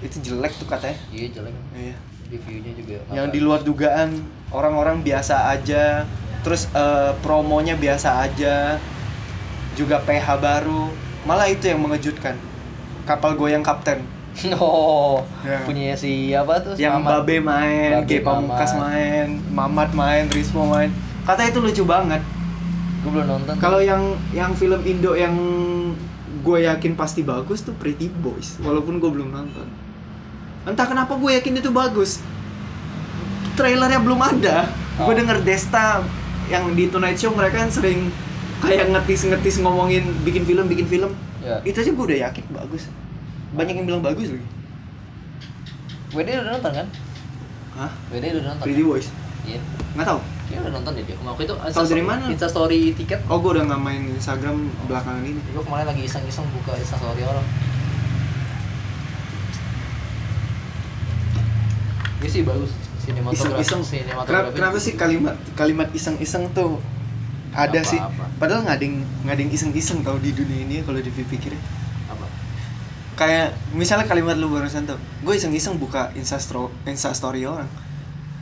Itu jelek tuh katanya. Iya jelek. Iya. Reviewnya juga yang apa- di luar dugaan orang-orang biasa aja. Terus eh, promonya biasa aja. Juga PH baru. Malah itu yang mengejutkan. Kapal goyang kapten oh Ya. punya si apa tuh yang Mamat. Babe main, Babe, G Pamungkas main, Mamat main, Rismo main. Katanya itu lucu banget. gue belum nonton Kalau yang yang film Indo yang gue yakin pasti bagus tuh Pretty Boys, walaupun gue belum nonton. Entah kenapa gue yakin itu bagus. Trailernya belum ada. Gue Oh. denger Desta yang di Tonight Show mereka kan sering kayak ngetis-ngetis ngomongin bikin film, bikin film. ya Itu aja gue udah yakin bagus. Banyak yang bilang bagus lagi. WD udah nonton kan Hah? WD udah nonton Pretty kan? Boys? iya Nggak tahu. Kayaknya udah nonton deh dia waktu itu Tahu dari mana? Insta story tiket Oh, gue udah nggak main Instagram belakangan ini. gue kemarin lagi iseng-iseng buka Insta story orang Dia sih bagus sinematografi Iseng-iseng. sinematografi Kenapa, kenapa sih kalimat kalimat iseng-iseng tuh ada Apa, sih? apa? Padahal nggak ada yang nggak ada yang iseng-iseng tau di dunia ini kalau dipikir apa Kayak misalnya kalimat lu barusan tuh, gue iseng-iseng buka Insta, stro, Insta story orang.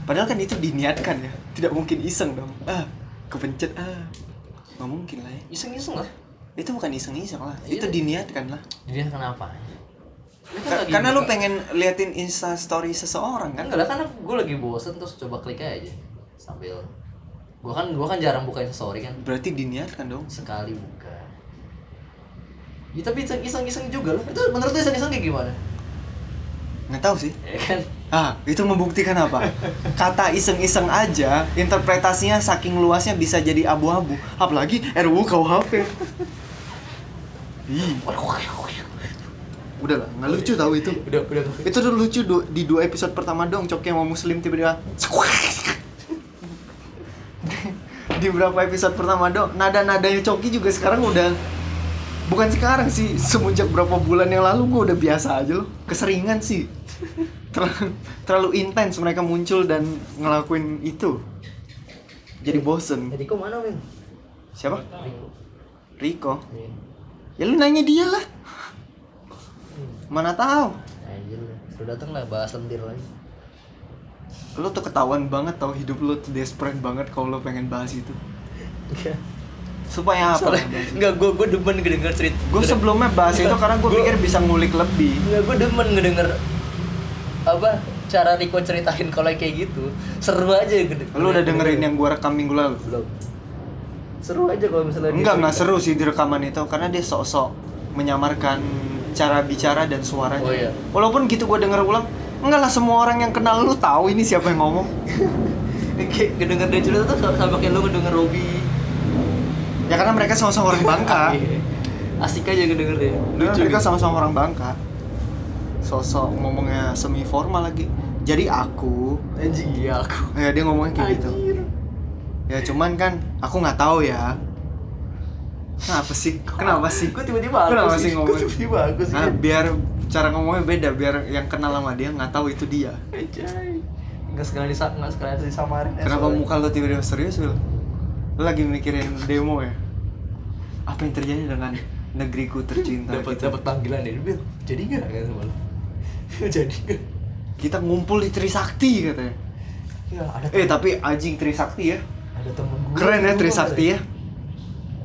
Padahal kan itu diniatkan ya, tidak mungkin iseng dong. Ah, kepencet ah, nggak mungkin lah ya. iseng-iseng lah Itu bukan iseng-iseng lah, Iya. itu diniatkan lah. dia kenapa Ini kan Ka- lagi karena lu pengen liatin Insta story seseorang kan? enggak lah karena gue lagi bosen terus coba klik aja sambil gue kan gue kan jarang buka Insta story kan Berarti diniatkan dong. sekali buka ya tapi iseng- iseng-iseng juga loh itu menurut lu iseng-iseng kayak gimana Nggak tahu sih. ya kan Ah, itu membuktikan apa? Kata iseng-iseng aja, interpretasinya saking luasnya bisa jadi abu-abu. Apalagi RUU KUHP. Ih, udah lah, nggak lucu tahu itu. udah udah Itu tuh lucu du- di dua episode pertama dong, Coki sama Muslim tiba-tiba di berapa episode pertama dong, nada-nadanya Coki juga sekarang udah bukan sekarang sih semenjak berapa bulan yang lalu gue udah biasa aja loh keseringan sih terlalu, terlalu intens mereka muncul dan ngelakuin itu jadi bosen Jadi kok mana, Win? siapa Riko. Riko Iya. ya lu nanya dia lah mana tahu Anjir, sudah datang lah bahas lendir lagi. lu tuh ketahuan banget tau hidup lu tuh desperate banget kalau lu pengen bahas itu Enggak. Supaya apa enggak gue gue demen ngedenger cerita. gue sebelumnya bahas itu karena gue pikir bisa ngulik lebih Enggak, gue demen ngedenger apa cara Riko ceritain kalau kayak gitu. Seru aja gede. lu udah dengerin yang gue rekam minggu lalu belum? Seru aja kalau misalnya Enggak, enggak cerita. seru sih di rekaman itu karena dia sok-sok menyamarkan cara bicara dan suaranya. Oh, iya. Walaupun gitu gue denger ulang, enggak lah semua orang yang kenal lu tahu ini siapa yang ngomong. Kayak ngedenger dia cerita tuh sama kayak lu ngedenger Robi. Ya karena mereka sama-sama orang Bangka. Iya. Asik aja ngedenger dia. Dan mereka sama-sama orang Bangka. Sosok ngomongnya semi formal lagi. Jadi aku, Anjing iya aku. ya dia ngomongnya kayak gitu. Ya cuman kan aku nggak tahu ya. Kenapa sih? Kenapa sih? Gue tiba-tiba Kenapa aku sih ngomong? Gue tiba-tiba aku sih. Nah, biar cara ngomongnya beda, biar yang kenal sama dia nggak tahu itu dia. Anjay. Enggak sekali disa enggak sekali disamarin. ya, Kenapa muka lo tiba-tiba serius, Wil? Lo lagi mikirin demo ya? Apa yang terjadi dengan negeriku tercinta dapat gitu? dapat panggilan dari Bil. Jadi enggak kan sama lu? Jadi enggak. Kita ngumpul di Trisakti katanya. Ya, ada Eh, tapi anjing Trisakti ya. ada temen gue. Keren ya Trisakti ya.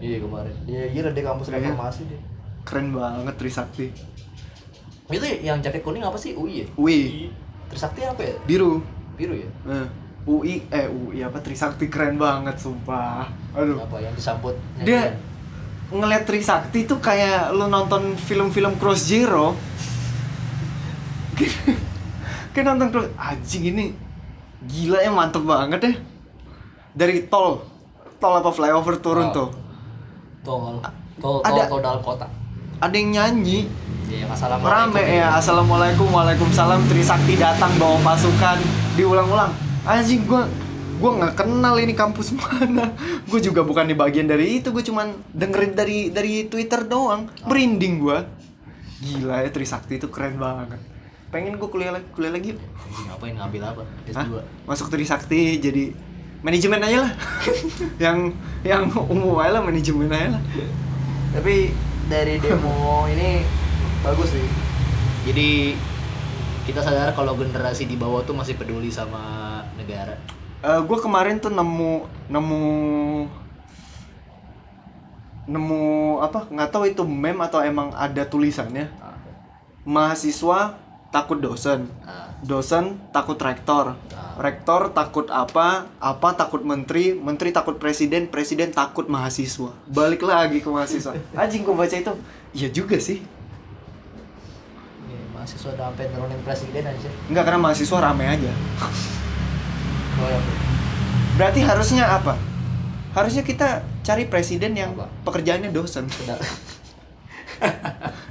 Iya kemarin. Iya, iya di kampus Iya. reformasi deh. Keren banget Trisakti. Itu yang jaket kuning apa sih? UI ya? UI, Trisakti apa ya? biru. Biru ya? Eh, UI, eh UI apa Trisakti keren banget sumpah. Aduh. Apa yang disambut? Dia ngeliat Trisakti tuh kayak lo nonton film-film Cross Zero. kayak nonton Cross anjing ini gila ya mantep banget ya. Dari tol, tol apa flyover turun Oh. tuh. tol tol tol Ada- tol dalam kota. Ada yang nyanyi, Iya, assalamualaikum. rame ya. Assalamualaikum, waalaikumsalam. Trisakti datang bawa pasukan, diulang-ulang. Anjing gua gua nggak kenal ini kampus mana. Gue juga bukan di bagian dari itu. Gue cuman dengerin dari dari Twitter doang. Merinding gua. Gila ya Trisakti itu keren banget. Pengen gue kuliah lagi, kuliah lagi. Ngapain ngambil apa? Hah? S2. Masuk Trisakti jadi manajemen aja lah. yang yang umum aja lah manajemen aja lah. Tapi dari demo ini bagus sih. Jadi kita sadar kalau generasi di bawah tuh masih peduli sama negara. gue Eh, kemarin tuh nemu nemu nemu apa? Nggak tahu itu meme atau emang ada tulisannya. Nah, mahasiswa takut dosen. Nah, dosen takut rektor. Nah. rektor takut apa? Apa takut menteri? Menteri takut presiden presiden takut mahasiswa. Balik lagi ke mahasiswa. Anjing gue baca itu. Iya juga sih. Ini mahasiswa udah sampai nurunin presiden aja. nggak karena mahasiswa rame aja. ya. berarti harusnya apa harusnya kita cari presiden yang Apa? pekerjaannya dosen.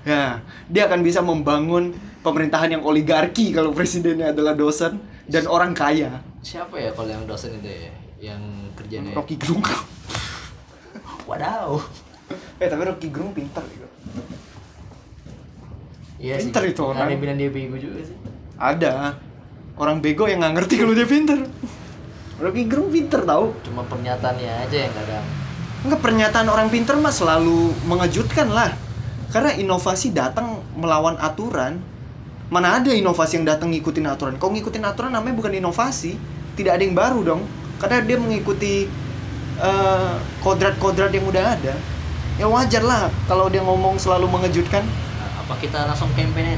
Ya, dia akan bisa membangun pemerintahan yang oligarki kalau presidennya adalah dosen dan orang kaya. Siapa ya kalau yang dosen itu ya? Yang kerjanya Rocky Gerung. Wadaw. eh, tapi Rocky Gerung pintar gitu. Iya sih. Pinter itu orang. Ada yang bilang dia bego juga sih. Ada orang bego yang nggak ngerti kalau dia pintar. Rocky Gerung pintar tahu. Cuma pernyataannya aja yang kadang. Enggak pernyataan orang pintar mah selalu mengejutkan lah. Karena inovasi datang melawan aturan. Mana ada inovasi yang datang ngikutin aturan? Kalau ngikutin aturan namanya bukan inovasi. Tidak ada yang baru dong. Karena dia mengikuti eh, kodrat-kodrat yang udah ada. Ya wajar lah kalau dia ngomong selalu mengejutkan. Nah, apa kita langsung campaignin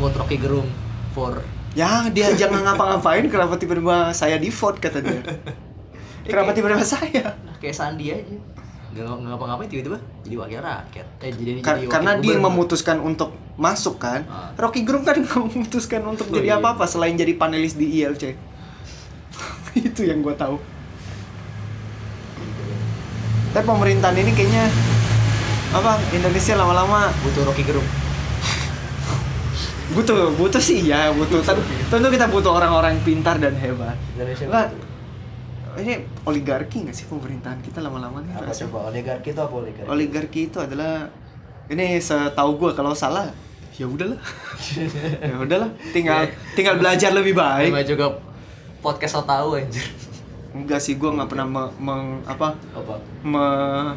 vote Rocky Gerung for Ya dia jangan ngapa-ngapain. Kenapa tiba-tiba saya di vote kata dia? Kenapa tiba-tiba saya? kayak Sandi aja. Nggak ngapa-ngapain tiba-tiba jadi wakil rakyat. Eh jadi Kar- jadi wakil karena dia memutuskan untuk masuk kan Ah. Rocky Gerung kan memutuskan untuk Oh, jadi iya. apa-apa selain jadi panelis di ILC itu yang gue tahu tapi pemerintahan ini kayaknya apa Indonesia lama-lama butuh Rocky Gerung. Butuh butuh sih ya butuh tentu, tentu kita butuh orang-orang pintar dan hebat Indonesia ini oligarki nggak sih pemerintahan kita lama-lama nih apa rasanya? coba oligarki itu apa oligarki? oligarki itu adalah ini setahu gue kalau salah ya udahlah ya udahlah tinggal tinggal belajar lebih baik Cuma juga podcast so tahu anjir. enggak sih gue nggak pernah me- meng- apa Apa? me-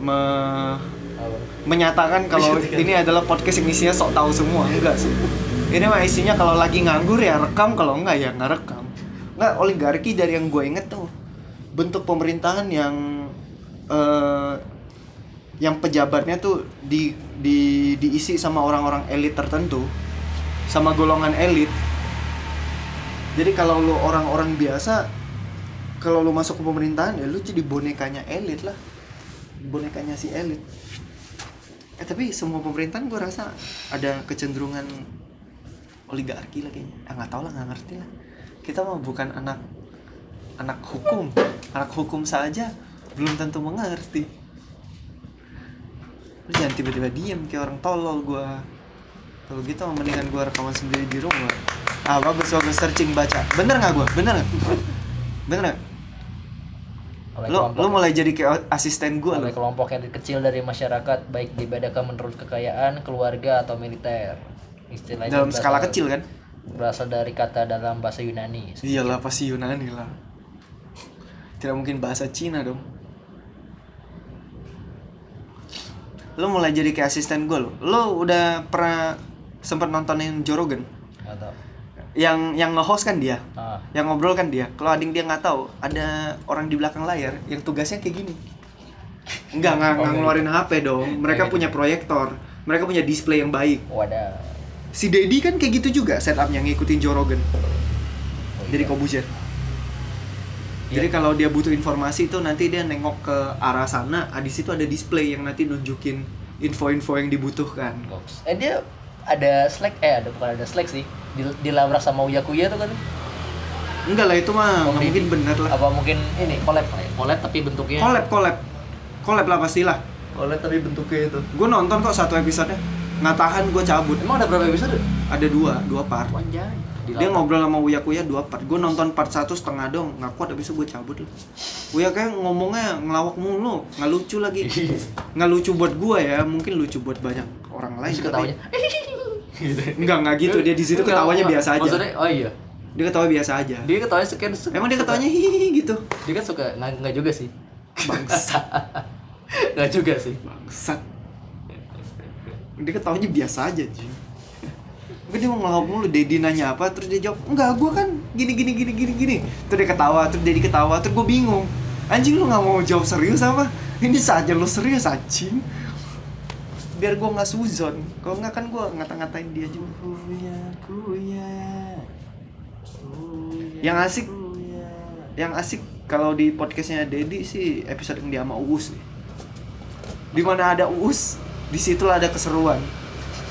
me- Apa? Menyatakan kalau ini adalah podcast yang isinya sok tahu semua. Enggak sih. Ini mah isinya kalau lagi nganggur ya rekam kalau enggak ya nggak rekam. Nggak oligarki dari yang gue inget tuh. Bentuk pemerintahan yang eh, yang pejabatnya tuh di, di diisi sama orang-orang elit tertentu sama golongan elit. Jadi kalau lu orang-orang biasa kalau lu masuk ke pemerintahan ya lu jadi bonekanya elit lah. Bonekanya si elit eh tapi semua pemerintahan gue rasa ada kecenderungan oligarki lah kayaknya. Ah nggak tahu lah nggak ngerti lah. Kita mah bukan anak anak hukum. Anak hukum saja belum tentu mengerti. Lu jangan tiba-tiba diem kayak orang tolol gue kalau gitu mendingan gue rekaman sendiri di rumah. Ah bagus bagus searching baca. Bener nggak gue bener nggak? Bener nggak Oleh lo kelompok, lo mulai jadi kayak asisten gue lo. oleh kelompok yang kecil dari masyarakat baik dibedakan menurut kekayaan, keluarga atau militer. Istilahnya dalam berasal- skala kecil kan? Berasal dari kata dalam bahasa Yunani. iyalah pasti Yunani lah. Tidak mungkin bahasa Cina dong. Lo mulai jadi kayak asisten gue lo. Lo udah pernah sempat nontonin Joe Rogan? Nggak tahu. Yang yang nge-host kan dia Ah, yang ngobrol kan dia kalau ading dia nggak tahu ada orang di belakang layar yang tugasnya kayak gini Enggak, nggak nggak Oh, ngeluarin HP dong mereka gitu. punya proyektor mereka punya display yang baik wadah. si Dedi kan kayak gitu juga setupnya ngikutin Joe Rogan Oh, jadi iya. Kobuzer Iya. jadi kalau dia butuh informasi itu nanti dia nengok ke arah sana ah, di situ ada display yang nanti nunjukin info-info yang dibutuhkan. Eh dia ada Slack eh ada bukan ada Slack sih. Di, dilabrak sama Uya Kuya tuh kan. enggak lah itu mah Oh, nggak mungkin bener lah. Apa mungkin ini collab? Collab tapi bentuknya? Collab collab. Collab lah pastilah. Collab tapi bentuknya itu. gue nonton kok satu episode nggak tahan gue cabut. Emang ada berapa episode? ada dua dua part. Panjang. dia ngobrol sama Uya Kuya dua part. Gue nonton part satu setengah dong. Nggak kuat habis itu gue cabut lah. Uya kayak ngomongnya ngelawak mulu. Nggak lucu lagi. Nggak lucu buat gue ya. Mungkin lucu buat banyak orang lain Terus tapi. gitu. enggak enggak gitu dia di situ Enggak, ketawanya enggak. biasa aja Maksudnya oh iya. dia ketawa biasa aja Dia ketawanya sekian emang dia ketawanya hihihi gitu Dia kan suka nggak nggak juga sih. bangsat Nggak juga sih. bangsat dia ketawanya biasa aja cuy Gue dia mau ngelawak mulu, Dedi nanya apa, terus dia jawab, enggak, gue kan gini gini gini gini gini Terus dia ketawa, terus Dedi ketawa, terus gue bingung Anjing lu gak mau jawab serius apa? Ini saja lu serius anjing Biar gue gak suzon Kalau nggak kan gue ngata-ngatain dia juga Kuya, kuya Yang asik Yang asik kalau di podcastnya Dedi sih episode yang dia sama Uus nih di mana ada Uus, di situ ada keseruan.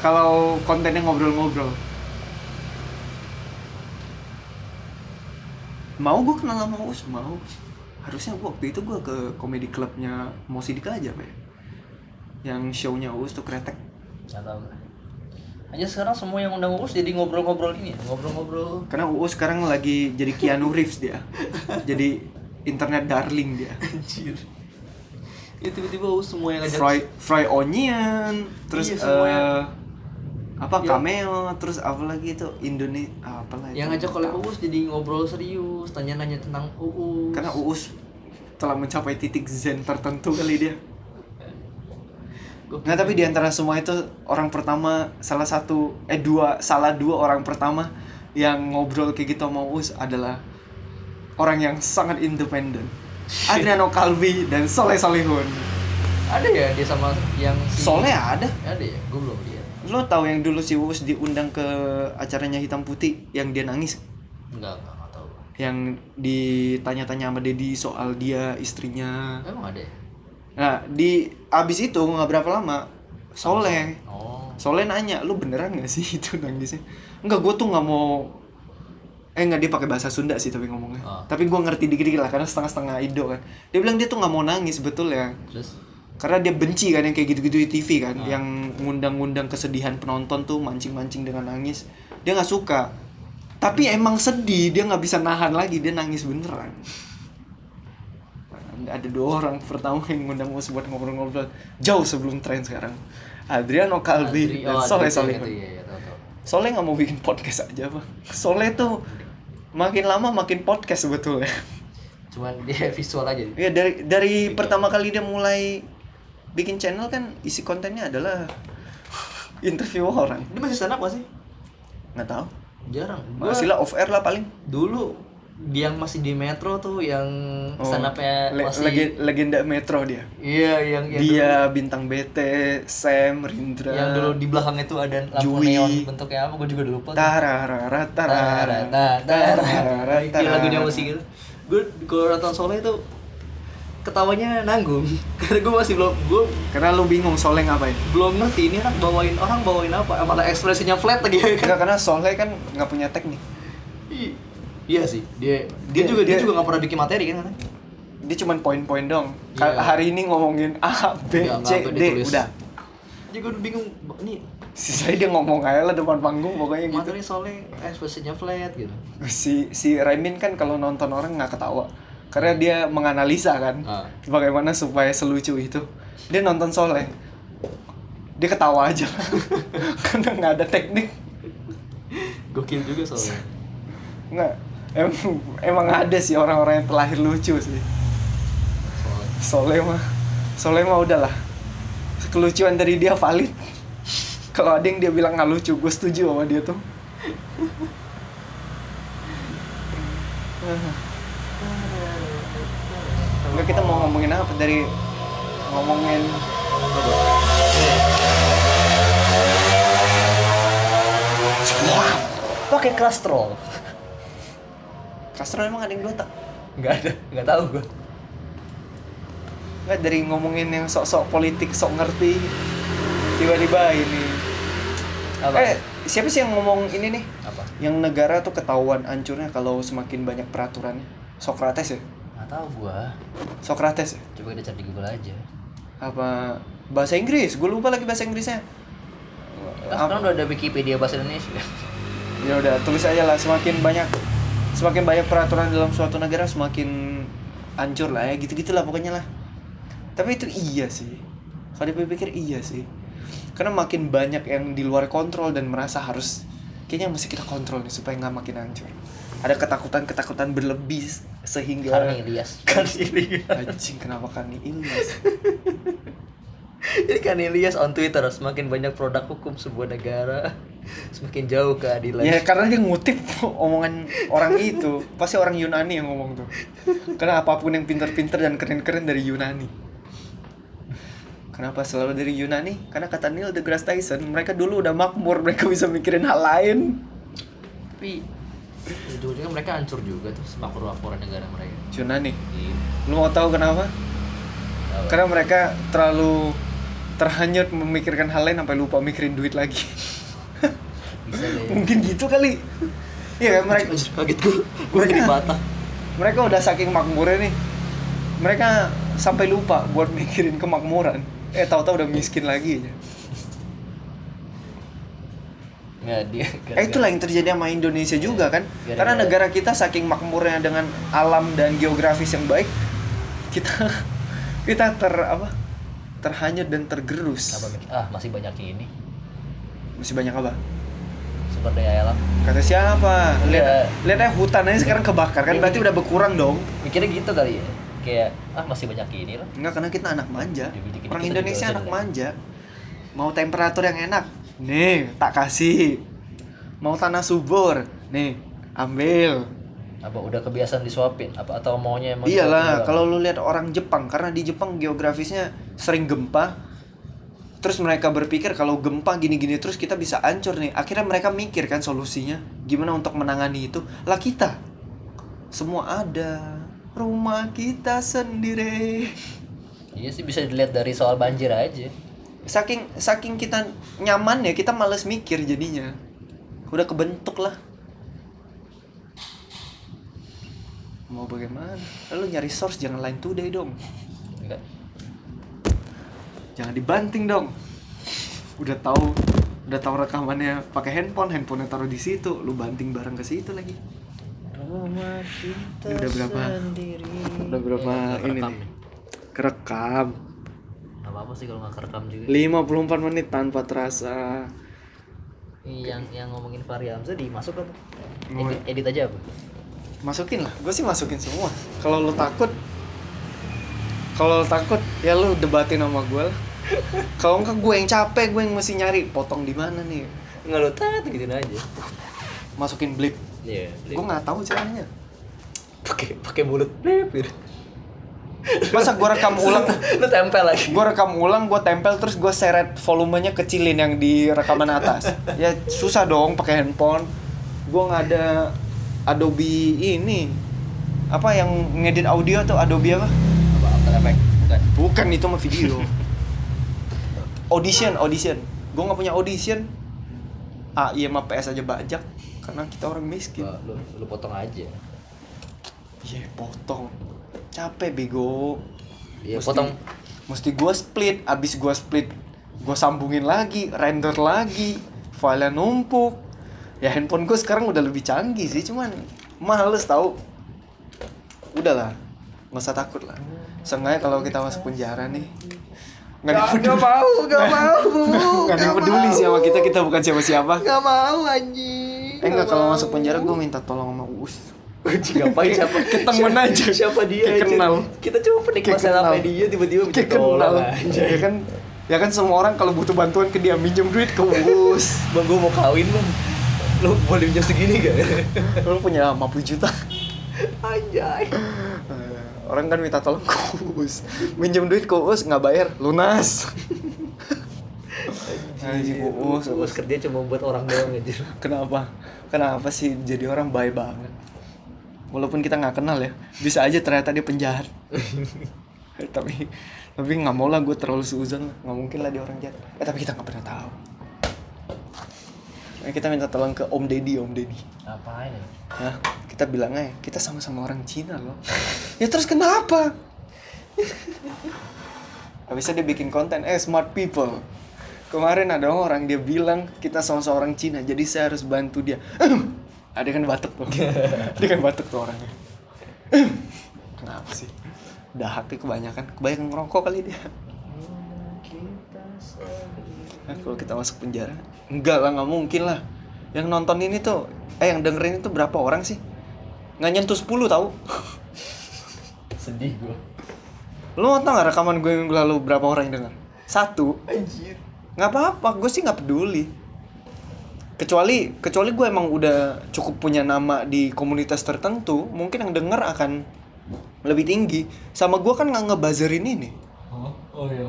Kalau kontennya ngobrol-ngobrol. Mau gue kenal sama Uus, mau. Harusnya gua waktu itu gue ke komedi klubnya Mosidika aja, Pak. Yang show-nya Uus tuh kretek. Nggak tahu. Aja sekarang semua yang undang urus jadi ngobrol-ngobrol ini, ya, ngobrol-ngobrol. Karena Uus sekarang lagi jadi Keanu Reeves dia. jadi internet darling dia. Anjir. Ya tiba-tiba urus semua yang ngajak. Fry Fry Onion, terus Iya, semuanya. eh, apa Ya. cameo, terus apa lagi itu Indonesia apa lagi? Yang ngajak oleh Uus jadi ngobrol serius, tanya-nanya tentang Uus. Karena Uus telah mencapai titik zen tertentu kali dia. Nggak tapi di antara semua itu orang pertama salah satu eh dua salah dua orang pertama yang ngobrol kayak gitu sama Uus adalah orang yang sangat independen. Adriano Calvi dan Soleh Solihun. ada ya dia sama yang si Soleh ada. ada ya, gue belum lihat. Lo tahu yang dulu si Uus diundang ke acaranya Hitam Putih yang dia nangis? Enggak, enggak, enggak tahu. Yang ditanya-tanya sama Dedi soal dia, istrinya. Emang ada ya? Nah, di abis itu nggak berapa lama Soleh Oh. Soleh nanya, lu beneran gak sih itu nangisnya? Enggak, gue tuh nggak mau Eh nggak dia pakai bahasa Sunda sih tapi ngomongnya. Ah. Tapi gue ngerti dikit-dikit lah karena setengah-setengah Indo kan. Dia bilang dia tuh nggak mau nangis betul ya. Terus Karena dia benci kan yang kayak gitu-gitu di TV kan, Ah. yang ngundang-ngundang kesedihan penonton tuh mancing-mancing dengan nangis. Dia nggak suka. Tapi emang sedih, dia nggak bisa nahan lagi, dia nangis beneran. Ada dua orang pertama yang ngundang gue buat ngobrol-ngobrol. Jauh sebelum tren sekarang. Adriano Kalbi Adri- dan oh, Soleh Adri Soleh. itu, iya, iya, tahu, tahu. Soleh nggak mau bikin podcast aja bang Soleh tuh makin lama makin podcast sebetulnya cuman dia visual aja. Ya dari dari pertama kali dia mulai bikin channel kan isi kontennya adalah interview orang. Ini masih stand up gak sih? Nggak tahu. Jarang. Masih lah off air lah paling. Dulu dia yang masih di metro tuh yang Oh, stand up-nya le- masih legi- legenda metro dia. Iya yang yang dia bintang BT Sam dulu, Rindra. Yang dulu di belakang itu ada lampu Jui. neon bentuknya apa? Gue juga lupa tararara Tarara, tarara tarara. tarara Iya, lagunya musik gitu gue kalau nonton Soleh itu ketawanya nanggung. Karena gue masih belum gue karena lu bingung Soleh ngapain? belum ngerti ini orang bawain orang bawain apa. Malah ekspresinya flat lagi kan? Enggak, karena Soleh kan nggak punya teknik iya sih dia dia Dia- juga dia, dia- juga nggak pernah bikin materi kan katanya dia cuman poin-poin dong. Iya. hari ini ngomongin A B nggak C D ditulis. udah. Jadi gue bingung ini sisanya dia ngomong aja lah depan panggung pokoknya gitu. Materi Soleh ekspresinya flat gitu. Si si Raimin kan kalau nonton orang nggak ketawa. Karena dia menganalisa kan Ah. bagaimana supaya selucu itu. Dia nonton Soleh. Dia ketawa aja. Karena nggak ada teknik. Gokil juga Soleh nggak emang emang ada sih orang-orang yang terlahir lucu sih. Soleh mah Soleh mah udahlah kelucuan dari dia valid. Kalau ada yang dia bilang nggak lucu gue setuju sama dia tuh. Enggak kita mau ngomongin apa dari ngomongin? Pakai kastrol Castro emang ada yang dua tak? nggak ada nggak tahu gue Enggak dari ngomongin yang sok-sok politik sok ngerti tiba-tiba ini. Apa? Eh siapa sih yang ngomong ini nih? Apa? Yang negara tuh ketahuan hancurnya kalau semakin banyak peraturannya. Sokrates ya? Nggak tahu gue Sokrates ya? Coba kita cari di Google aja. Apa bahasa Inggris? Gue lupa lagi bahasa Inggrisnya. Kan sekarang udah ada Wikipedia bahasa Indonesia. Ya udah tulis aja lah semakin banyak semakin banyak peraturan dalam suatu negara semakin hancur lah ya gitu gitulah pokoknya lah. Tapi itu iya sih. Kalau dipikir iya sih. Karena makin banyak yang di luar kontrol dan merasa harus kayaknya mesti kita kontrol nih supaya nggak makin hancur. Ada ketakutan ketakutan berlebih sehingga karena Ilyas. Kan Ilyas. Anjing kenapa kan Ilyas? Jadi kan Ilyas on Twitter semakin banyak produk hukum sebuah negara semakin jauh keadilan. Ya karena dia ngutip omongan orang itu Pasti orang Yunani yang ngomong tuh Karena apa pun yang pinter-pinter dan keren-keren dari Yunani Kenapa selalu dari Yunani? Karena kata Neil deGrasse Tyson Mereka dulu udah makmur, mereka bisa mikirin hal lain Tapi ujung-ujungnya mereka hancur juga tuh semakmur-makmuran negara mereka. Yunani Iya. Lu mau tahu kenapa? Apa? Karena mereka terlalu terhanyut memikirkan hal lain sampai lupa mikirin duit lagi bisa deh. Mungkin gitu kali Iya kan mereka kaget gue. Gue jadi bata. mereka udah saking makmurnya nih mereka sampai lupa buat mikirin kemakmuran eh tahu-tahu udah miskin lagi aja Nggak dia. eh itulah yang terjadi sama Indonesia juga kan Gara-gara- karena negara kita saking makmurnya dengan alam dan geografis yang baik kita kita ter apa terhanyut dan tergerus Apa? Ah masih banyak ini. Masih banyak apa Sumber daya alam. kata siapa lihat Iya. lihat aja hutan aja sekarang kebakar kan Iya. berarti udah berkurang dong Mikirnya gitu kali ya. Kayak ah masih banyak ini lah. Enggak karena kita anak manja. Dikit-dikit Orang Indonesia juga anak manja. Mau temperatur yang enak, nih tak kasih. Mau tanah subur, nih ambil. Apa udah kebiasaan disuapin? Apa atau maunya emang Iyalah, kalau lu lihat orang Jepang karena di Jepang geografisnya sering gempa. Terus mereka berpikir kalau gempa gini-gini terus kita bisa hancur nih. Akhirnya mereka mikir kan solusinya gimana untuk menangani itu. Lah kita semua ada. Rumah kita sendiri. Iya sih bisa dilihat dari soal banjir aja. saking saking kita nyaman ya kita males mikir jadinya udah kebentuk lah mau bagaimana lalu nyari source jangan lain today dong. Jangan dibanting dong udah tahu udah tahu rekamannya pakai handphone handphonenya taruh di situ lu banting bareng ke situ lagi Ini udah berapa? Udah berapa Eh, ini kerekam nih? nih. Kerekam. Gak apa-apa sih kalau nggak kerekam juga 54 menit tanpa terasa. Yang yang ngomongin Fahri Hamzah dimasuk apa? Mau- Edit, edit aja apa? Masukin lah. Gue sih masukin semua. Kalau lo takut kalau takut ya lo debatin sama gue lah. Kalau enggak gue yang capek, gue yang mesti nyari potong di mana nih. Nggak lu tat gitu aja. Masukin blip. Iya. Gue nggak tahu caranya. pakai pakai mulut blip gitu. Masa gue rekam ulang, lu tempel lagi. gue rekam ulang, gue tempel terus gue seret volumenya kecilin yang di rekaman atas. Ya susah dong pakai handphone. Gue nggak ada Adobe ini apa yang ngedit audio tuh Adobe apa? Bukan. Bukan itu mah video. audition, audition. Gue nggak punya audition. Ah iya mah PS aja bajak karena kita orang miskin. Lu lu potong aja. Iya potong. Capek bego. Iya, Mesti- potong. Mesti gue split, abis gue split, gue sambungin lagi, render lagi, file numpuk. Ya handphone gue sekarang udah lebih canggih sih, cuman males tau. Udahlah, nggak usah takut lah. Seenggaknya kalau kita masuk penjara nih, nggak ada yang peduli. mau, gak mau. Nggak ada yang peduli sih sama kita, kita bukan siapa-siapa. Gak mau anjing. Eh enggak kalau masuk penjara gue minta tolong sama Uus. Ngapain siapa? Kayak temen aja. Siapa dia? Kayak kenal. Kita cuma penikmat sampai dia tiba-tiba minta tolong aja. Ya kan ya kan semua orang kalau butuh bantuan ke dia minjem duit ke Uus. Bang, gue mau kawin bang. Lu boleh minjem segini gak? Lu punya 50 juta. Anjay. Orang kan minta tolong ke Uus. Minjem duit ke Uus nggak bayar, lunas. Anjing Uus. Terus kerja cuma buat orang doang aja. Kenapa? Kenapa sih jadi orang baik banget? Walaupun kita nggak kenal ya, bisa aja ternyata dia penjahat. tapi tapi nggak mau lah gue terlalu seuzon nggak mungkin lah dia orang jahat. Eh tapi kita nggak pernah tahu. Eh, kita minta tolong ke Om Deddy, Om Deddy. Ngapain ya? Hah? Kita bilang aja, kita sama-sama orang Cina loh. ya terus kenapa? Habisnya dia bikin konten, eh smart people. Kemarin ada orang dia bilang kita sama-sama orang Cina, jadi saya harus bantu dia. ada kan batuk tuh. dia kan batuk tuh orangnya. kenapa sih? Dahak nih kebanyakan, kebanyakan ngerokok kali dia. Nah, kalau kita masuk penjara, enggak lah, nggak mungkin lah. Yang nonton ini tuh, eh yang dengerin itu berapa orang sih? Nggak nyentuh 10 tahu. Sedih gue. Lu mau tau gak rekaman gue yang lalu berapa orang yang denger? Satu. Anjir. Nggak apa-apa, gue sih nggak peduli. Kecuali kecuali gue emang udah cukup punya nama di komunitas tertentu, mungkin yang denger akan lebih tinggi. Sama gue kan nggak ngebuzzerin ini. Oh, oh iya.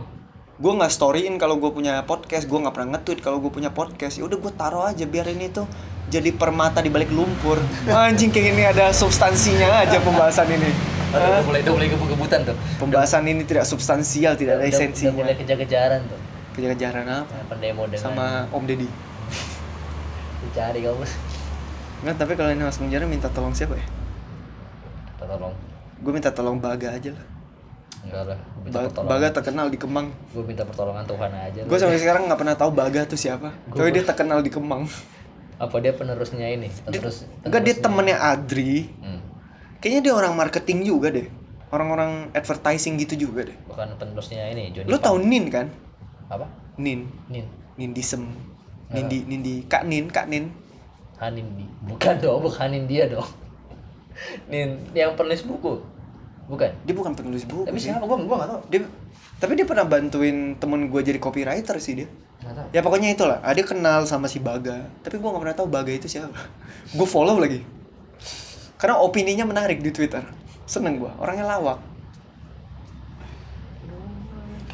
Gue nggak storyin kalau gue punya podcast, gue nggak pernah nge-tweet kalau gue punya podcast. Ya udah gue taruh aja biar ini tuh jadi permata di balik lumpur. Anjing kayak ini ada substansinya aja pembahasan ini. Aduh, mulai udah mulai kebut-kebutan tuh. Pembahasan ini tidak substansial, tidak ada Udah- Udah esensinya. mulai kejar-kejaran tuh. Kejar-kejaran apa? Pendemo dengan Sama Om Deddy. dicari kamu. Enggak, tapi kalau ini masuk penjara minta tolong siapa ya? Tolong. Gue minta tolong Baga aja lah. Enggak lah. Ba- pertolongan. Baga terkenal di Kemang. Gue minta pertolongan Tuhan aja. Gue sampai sekarang nggak pernah tahu Baga tuh siapa. Gua- Tapi dia terkenal di Kemang. apa dia penerusnya ini? Dia- Penerus. Enggak dia temennya Adri. Hmm. Kayaknya dia orang marketing juga deh. Orang-orang advertising gitu juga deh. Bukan penerusnya ini Johnny. Lu tahu Nin kan? apa? Nin. Nin. Nindisem. Nindi Nindi Kak Nin, Kak Nin. Hanin di. Bukan dong, bukan Hanin dia dong. Nin yang penulis buku. Bukan. Dia bukan penulis buku Tapi sih. siapa? Gue gua enggak tahu. Dia tapi dia pernah bantuin temen gue jadi copywriter sih dia. Enggak tahu. Ya pokoknya itulah. Ah, dia kenal sama si Baga. Tapi gue gak pernah tahu Baga itu siapa. gue follow lagi. Karena opininya menarik di Twitter. Seneng gue. Orangnya lawak.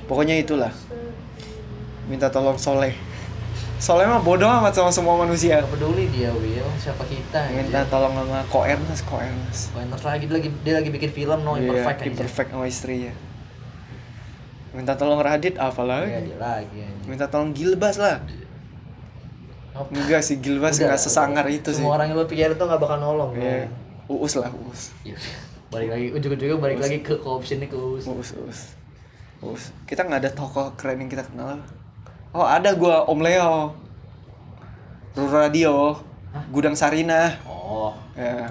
Pokoknya itulah. Minta tolong Soleh. Soleh mah bodoh amat sama semua manusia. Gak peduli dia, Will. Siapa kita? Minta tolong sama Ko Ernest, Ko Ernest. Banyak lagi dia lagi dia lagi bikin film no Iya, imperfect aja. imperfect sama istrinya. Minta tolong Radit apa Iya, lagi? dia lagi anjing. Minta tolong Gilbas lah. Apa? Enggak sih Gilbas Udah, nggak sesangar itu sih. Semua orang yang lo pikirin tuh gak bakal nolong. Iya. no. Uus lah, Uus. Iya. Balik lagi ujung-ujungnya balik lagi ke optionnya ke us. Uus, Uus. Uus. Kita nggak ada tokoh keren yang kita kenal. Oh, ada gua Om Leo. Ruru Radio. Hah? Gudang Sarina. Oh, Ya.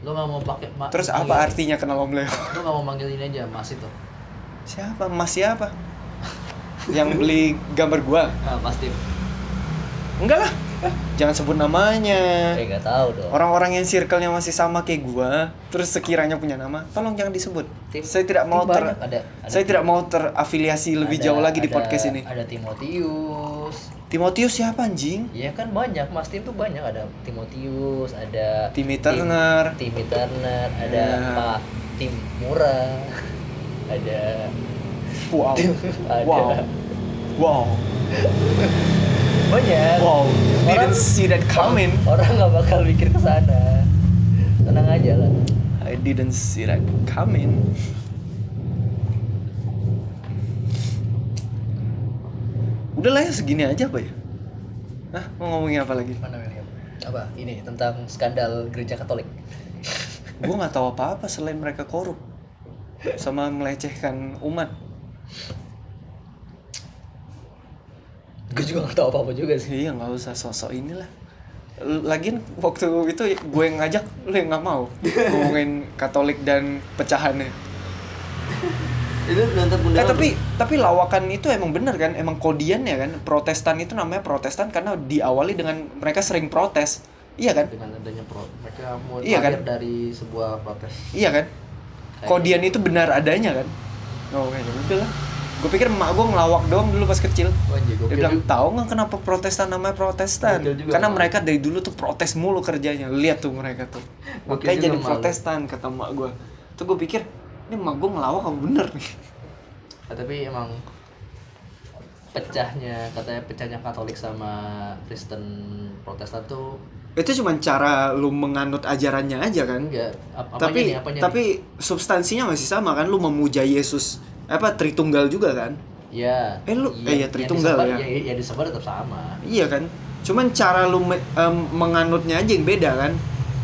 Lu nggak mau pakai ma- Terus apa artinya kenal Om Leo? Lu nggak mau manggil ini aja Mas itu. Siapa? Mas siapa? Yang beli gambar gua? Nah, pasti. Enggak lah. Jangan sebut namanya. Eh nggak tahu dong. Orang-orang yang circle-nya masih sama kayak gua, terus sekiranya punya nama, tolong jangan disebut. Tim- saya tidak mau tim ter banyak, ada- ada saya tim- tidak mau terafiliasi lebih Ada- jauh lagi di ada- podcast ini. Ada Timotius. Timotius siapa anjing? Iya kan banyak, Mas Tim tuh banyak ada Timotius, ada Timmy Tim- Turner. Timmy Turner, ada Ya. Pak Tim Murah, ada Wow. ada Wow. Wow. Banyak. Wow. Orang- Didn't see that coming. Orang nggak bakal mikir ke sana. Tenang aja lah. I didn't see that coming. Udah lah ya segini aja apa ya? Hah, mau ngomongin apa lagi? Mana ini? Apa? Ini tentang skandal gereja Katolik. Gue nggak tahu apa-apa selain mereka korup sama melecehkan umat. Gue juga nggak tahu apa apa juga sih. Iya nggak usah sosok inilah. Lagian waktu itu gue yang ngajak lu yang nggak mau ngomongin Katolik dan pecahannya. Itu nonton Eh tapi tapi lawakan itu emang bener kan? Emang kodian ya kan? Protestan itu namanya Protestan karena diawali dengan mereka sering protes. Iya kan? dengan adanya pro mereka mau Iya kan? dari sebuah protes. Iya kan? Kodian itu benar adanya kan? Oh kayaknya udah lah. Gue pikir emak gue ngelawak doang dulu pas kecil. Wajib, Dia bilang tahu nggak kenapa Protestan namanya Protestan? Juga, Karena mereka dari dulu tuh protes mulu kerjanya. Lihat tuh mereka tuh. Makanya jadi. Protestan kata emak gue. Tuh gue pikir ini emak gue ngelawak apa bener nih? Ah, tapi emang pecahnya katanya pecahnya Katolik sama Kristen Protestan tuh Itu cuma cara lu menganut ajarannya aja kan? enggak ap tapi nih, apanya tapi substansinya masih sama kan lu memuja Yesus apa Tritunggal juga kan? Nih? ya Eh, lu- eh, ya, yang Tritunggal disebar- ya. ya, ya disebar tetap sama. Iya kan? Cuman cara lu me- em, menganutnya aja yang beda kan?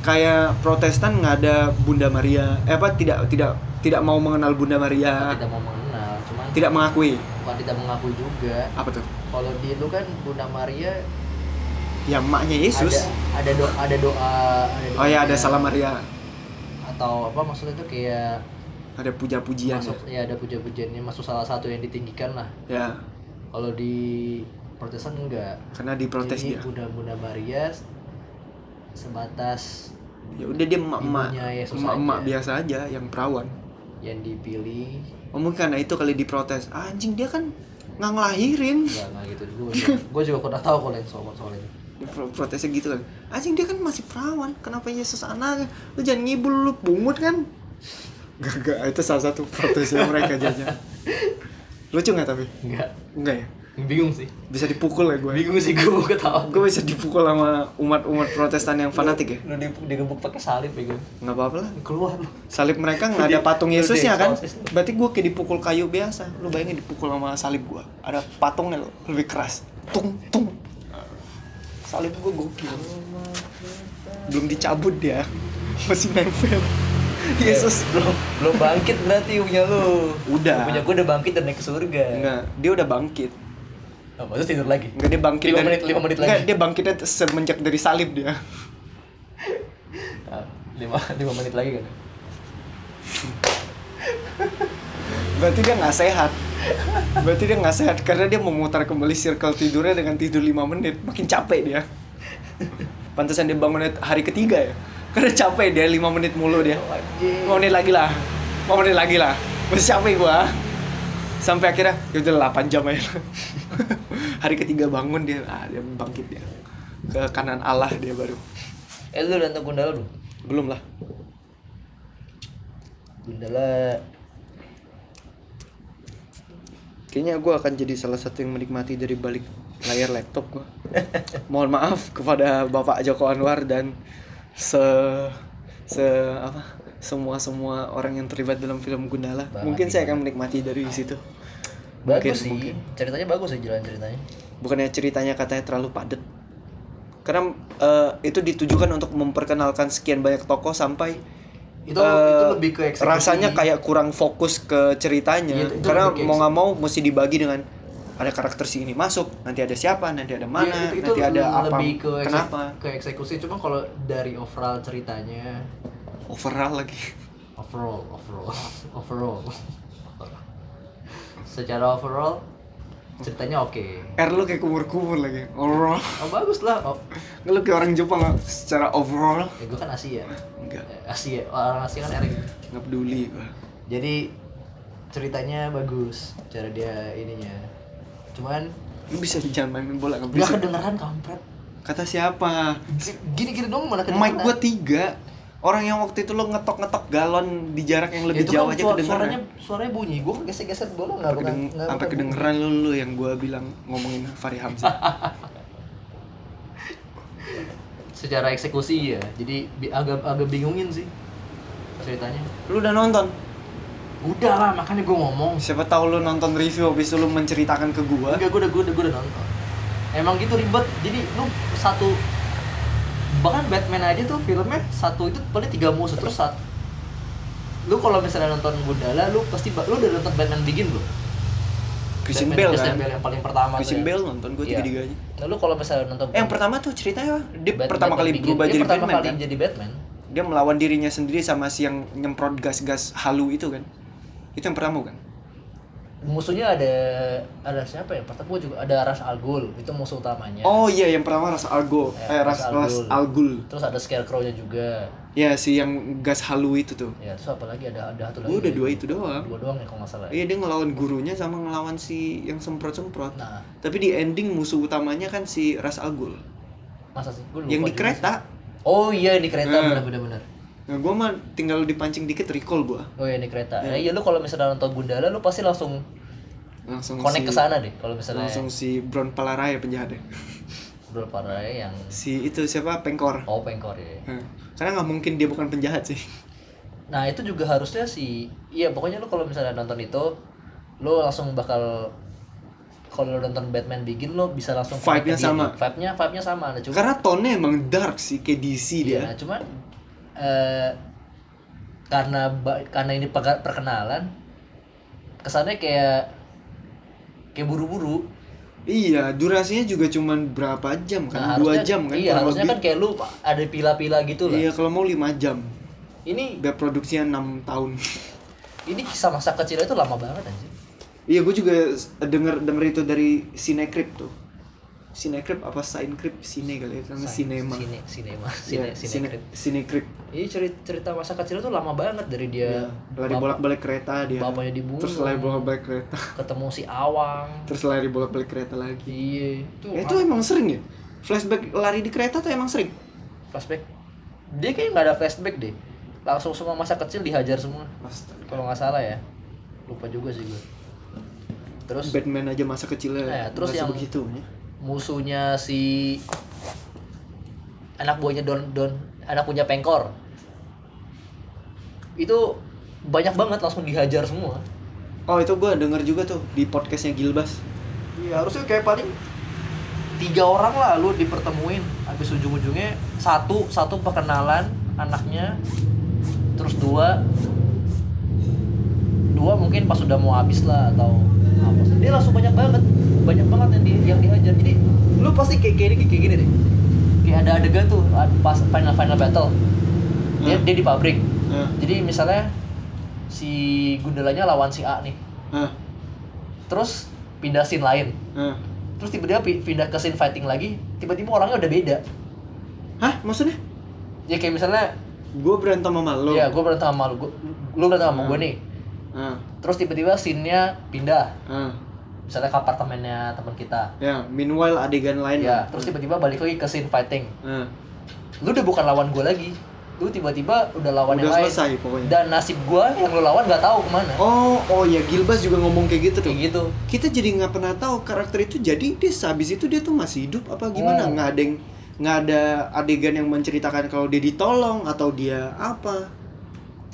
Kayak Protestan nggak ada Bunda Maria. Eh apa tidak tidak tidak mau mengenal Bunda Maria. Tidak mau mengenal cuman Ya. tidak mengakui. Bukan tidak mengakui juga. Apa tuh? Kalau di lu kan Bunda Maria ya emaknya Yesus. Ada ada doa ada doa ada oh ya ada salam Maria. Atau apa maksudnya itu kayak ada puja-pujian masuk ya ada puja-pujiannya masuk salah satu yang ditinggikan lah ya kalau di Protestan enggak karena diprotes Jadi dia Bunda Bunda Maria sebatas ya udah dia emak-emak emak-emak biasa aja yang perawan yang dipilih Oh mungkin karena itu kali diprotes. Ah, anjing dia kan nggak ngelahirin. enggak gitu gue gue juga kurang tahu kalau yang soal soal itu Pro- Protesnya gitu kan. Anjing dia kan masih perawan. Kenapa Yesus anak? Lu jangan ngibul lu pungut kan? Gak, gak, itu salah satu protesnya mereka jajan. Lucu nggak tapi? enggak Enggak ya? bingung sih Bisa dipukul ya gue. bingung sih gue mau ketawa Gue bisa dipukul sama umat-umat protestan yang fanatik ya? lu di, digebuk pakai salib ya gue Nggak apa-apa lah. keluar lu Salib mereka nggak ada patung Yesusnya kan? Berarti gue kayak dipukul kayu biasa. Lu bayangin dipukul sama salib gue. Ada patungnya lo, lebih keras. Tung tung. Salib gue gokil. Belum dicabut dia. Masih nempel. Yesus belum belum bangkit berarti punya lu Udah. punya gue udah bangkit dan naik ke surga enggak, dia udah bangkit. oh, maksudnya tidur lagi Enggak dia bangkit Lima dari menit- lima menit Enggak, lagi. dia bangkitnya semenjak dari salib dia. Ah, lima lima menit lagi kan Berarti dia nggak sehat. Berarti dia nggak sehat karena dia memutar kembali circle tidurnya dengan tidur 5 menit. Makin capek dia. Pantesan dia bangun hari ketiga ya. Karena capek dia 5 menit mulu dia. 5 menit lagi lah. 5 menit lagi lah. Masih capek gua. Sampai akhirnya ya udah 8 jam aja. hari ketiga bangun dia, ah, dia bangkit dia. Ke kanan Allah dia baru. eh lu nonton Gundala belum Belum lah. Gundala Kayaknya gue akan jadi salah satu yang menikmati dari balik layar laptop gue. Mohon maaf kepada Bapak Joko Anwar dan se se apa semua semua orang yang terlibat dalam film Gundala. Bang mungkin saya akan menikmati dari situ. bagus Mungkin, sih mungkin. ceritanya bagus sih jalan ceritanya Bukannya ceritanya katanya terlalu padat. Karena eh, itu ditujukan untuk memperkenalkan sekian banyak tokoh sampai itu eh, itu lebih ke eksekusi rasanya kayak kurang fokus ke ceritanya Iya, itu- itu karena mau nggak mau mesti dibagi dengan ada karakter si ini masuk nanti ada siapa nanti ada mana Iya, itu, nanti ada apa lebih ke kenapa? ke eksekusi. Cuma kalau dari overall ceritanya overall lagi. Overall overall overall. Secara overall ceritanya oke. R lu kayak kumur-kumur lagi overall. Oh bagus lah. Oh, lu kayak orang Jepang lah. secara overall. Ya gue kan Asia. Enggak. Eh, Asia orang Asia kan Erik nggak peduli gua. Jadi ceritanya bagus cara dia ininya cuman lu bisa jangan main bola nggak nggak bisa. kedengeran kampret. Kata siapa? Gini gini dong mana kedengeran? mic gua tiga. Orang yang waktu itu lo ngetok-ngetok galon di jarak yang lebih itu jauh kan aja kedengeran. suaranya suaranya bunyi. Gue gesek-gesek bola nggak sampai, bukan kedeng- nggak sampai kedengeran lu, lu yang gua bilang ngomongin Fahri Hamzah. Secara eksekusi ya jadi agak agak bingungin sih ceritanya. Lu udah nonton udah lah makanya gue ngomong. Siapa tahu lu nonton review habis itu lu menceritakan ke gua. Enggak gue udah gue udah gue udah nonton. Emang gitu ribet. Jadi lu satu bahkan Batman aja tuh filmnya satu itu paling tiga musuh terus saat lu kalau misalnya nonton Gundala lu pasti lu udah nonton Batman Begin belum? Christian Batman Bale kan? Bale yang paling pertama Christian ya. Bale nonton gua Iya. tiga-tiganya. Nah, lu kalau misalnya nonton eh, yang pertama tuh ceritanya dia Bat- pertama Batman kali Begin, berubah dia jadi pertama Batman kali kan? jadi Batman. Dia melawan dirinya sendiri sama si yang nyemprot gas-gas halu itu kan itu yang pertama kan? Musuhnya ada ada siapa ya? Pertama juga ada Ras Al Ghul itu musuh utamanya. Oh iya yang pertama Ras Al Ghul. Ya, eh Ras, Ras Al Ghul. Terus ada Scarecrow-nya juga. Ya si yang gas halu itu tuh. Ya terus apa lagi? Ada ada satu lagi Gua udah dua itu doang. Dua doang ya kalau nggak salah ya. iya dia ngelawan gurunya sama ngelawan si yang semprot-semprot. Nah. Tapi di ending musuh utamanya kan si Ras Al Ghul. Masa sih? Gua lupa yang di juga sih. kereta oh iya yang di kereta. Nah. Nah gua mah tinggal dipancing dikit recall gua. Oh iya di kereta. Ya. nah, iya lu kalau misalnya nonton Gundala lu pasti langsung langsung connect si, ke sana deh kalau misalnya langsung si Bron Palaraya penjahatnya. Bro Parai yang si itu siapa? Pengkor. Oh pengkor ya Nah, karena nggak mungkin dia bukan penjahat sih. Nah itu juga harusnya si iya pokoknya lu kalau misalnya nonton itu lu langsung bakal kalau lu nonton Batman Begin lu bisa langsung Vibe-nya sama. vibe-nya vibe-nya sama nah, cuma karena tone emang dark sih kayak DC Iya, dia. nah, cuman eh, karena karena ini perkenalan kesannya kayak kayak buru-buru. iya durasinya juga cuman berapa jam kan Nah, dua harusnya- jam kan Iya, harusnya lebih. kan kayak lu ada pila-pila gitu lah. iya kalau mau lima jam Ini biar produksinya enam tahun ini kisah masa kecil itu lama banget anjir. iya gue juga denger denger itu dari Cinecrip tuh Cinecrip apa Cinecrip Cine kali ya karena cinema Sine, cinema, Iya, cine, Cine, cine, Cinecrip Ini cerita, cerita masa kecil itu lama banget dari dia Iya, lari bap- bolak-balik kereta dia bapaknya dibunuh. terus lari bolak-balik kereta ketemu si Awang. terus lari bolak-balik kereta lagi Iya, itu, Ya, itu emang sering ya flashback lari di kereta tuh emang sering flashback. Dia kayak nggak ada flashback deh. Langsung semua masa kecil dihajar semua. Kalau nggak salah ya. Lupa juga sih gue. Terus Batman aja masa kecilnya Nah, terus nggak yang- begitu musuhnya si anak buahnya Don Don anak punya Pengkor. Itu banyak banget langsung dihajar semua. oh itu gua denger juga tuh di podcastnya Gilbas Iya, harusnya kayak paling tiga orang lah lu dipertemuin habis ujung-ujungnya satu satu perkenalan anaknya terus dua dua mungkin pas udah mau habis lah atau apa dia langsung banyak banget. Banyak banget yang di yang dihajar jadi lu pasti kayak kayak, gini- kayak gini deh. Kayak ada adegan tuh ad- pas final final battle. Dia Hmm. dia di pabrik. Nah, jadi misalnya si Gundalanya lawan si A nih. Nah, terus pindah scene lain. Nah. terus tiba-tiba pi- pindah ke scene fighting lagi tiba-tiba orangnya udah beda. Hah? Maksudnya? Ya kayak misalnya gua berantem sama lo ya gue berantem sama lu. Gua, lu berantem sama Hmm. gue nih. Ah, terus tiba-tiba scene-nya pindah. Ah. Misalnya ke apartemennya teman kita. Ya meanwhile adegan lain ya terus tiba-tiba balik lagi ke scene fighting. Ah. lu udah bukan lawan gue lagi. Lu tiba-tiba udah lawan udah yang lain. selesai pokoknya. Dan nasib gue yang lu lawan nggak tahu ke mana. Oh oh ya Gilbas juga ngomong kayak gitu tuh. Kayak gitu. Kita jadi nggak pernah tahu karakter itu jadi dia habis itu dia tuh masih hidup apa gimana? Nggak ada yang nggak ada adegan yang menceritakan kalau dia ditolong atau dia apa.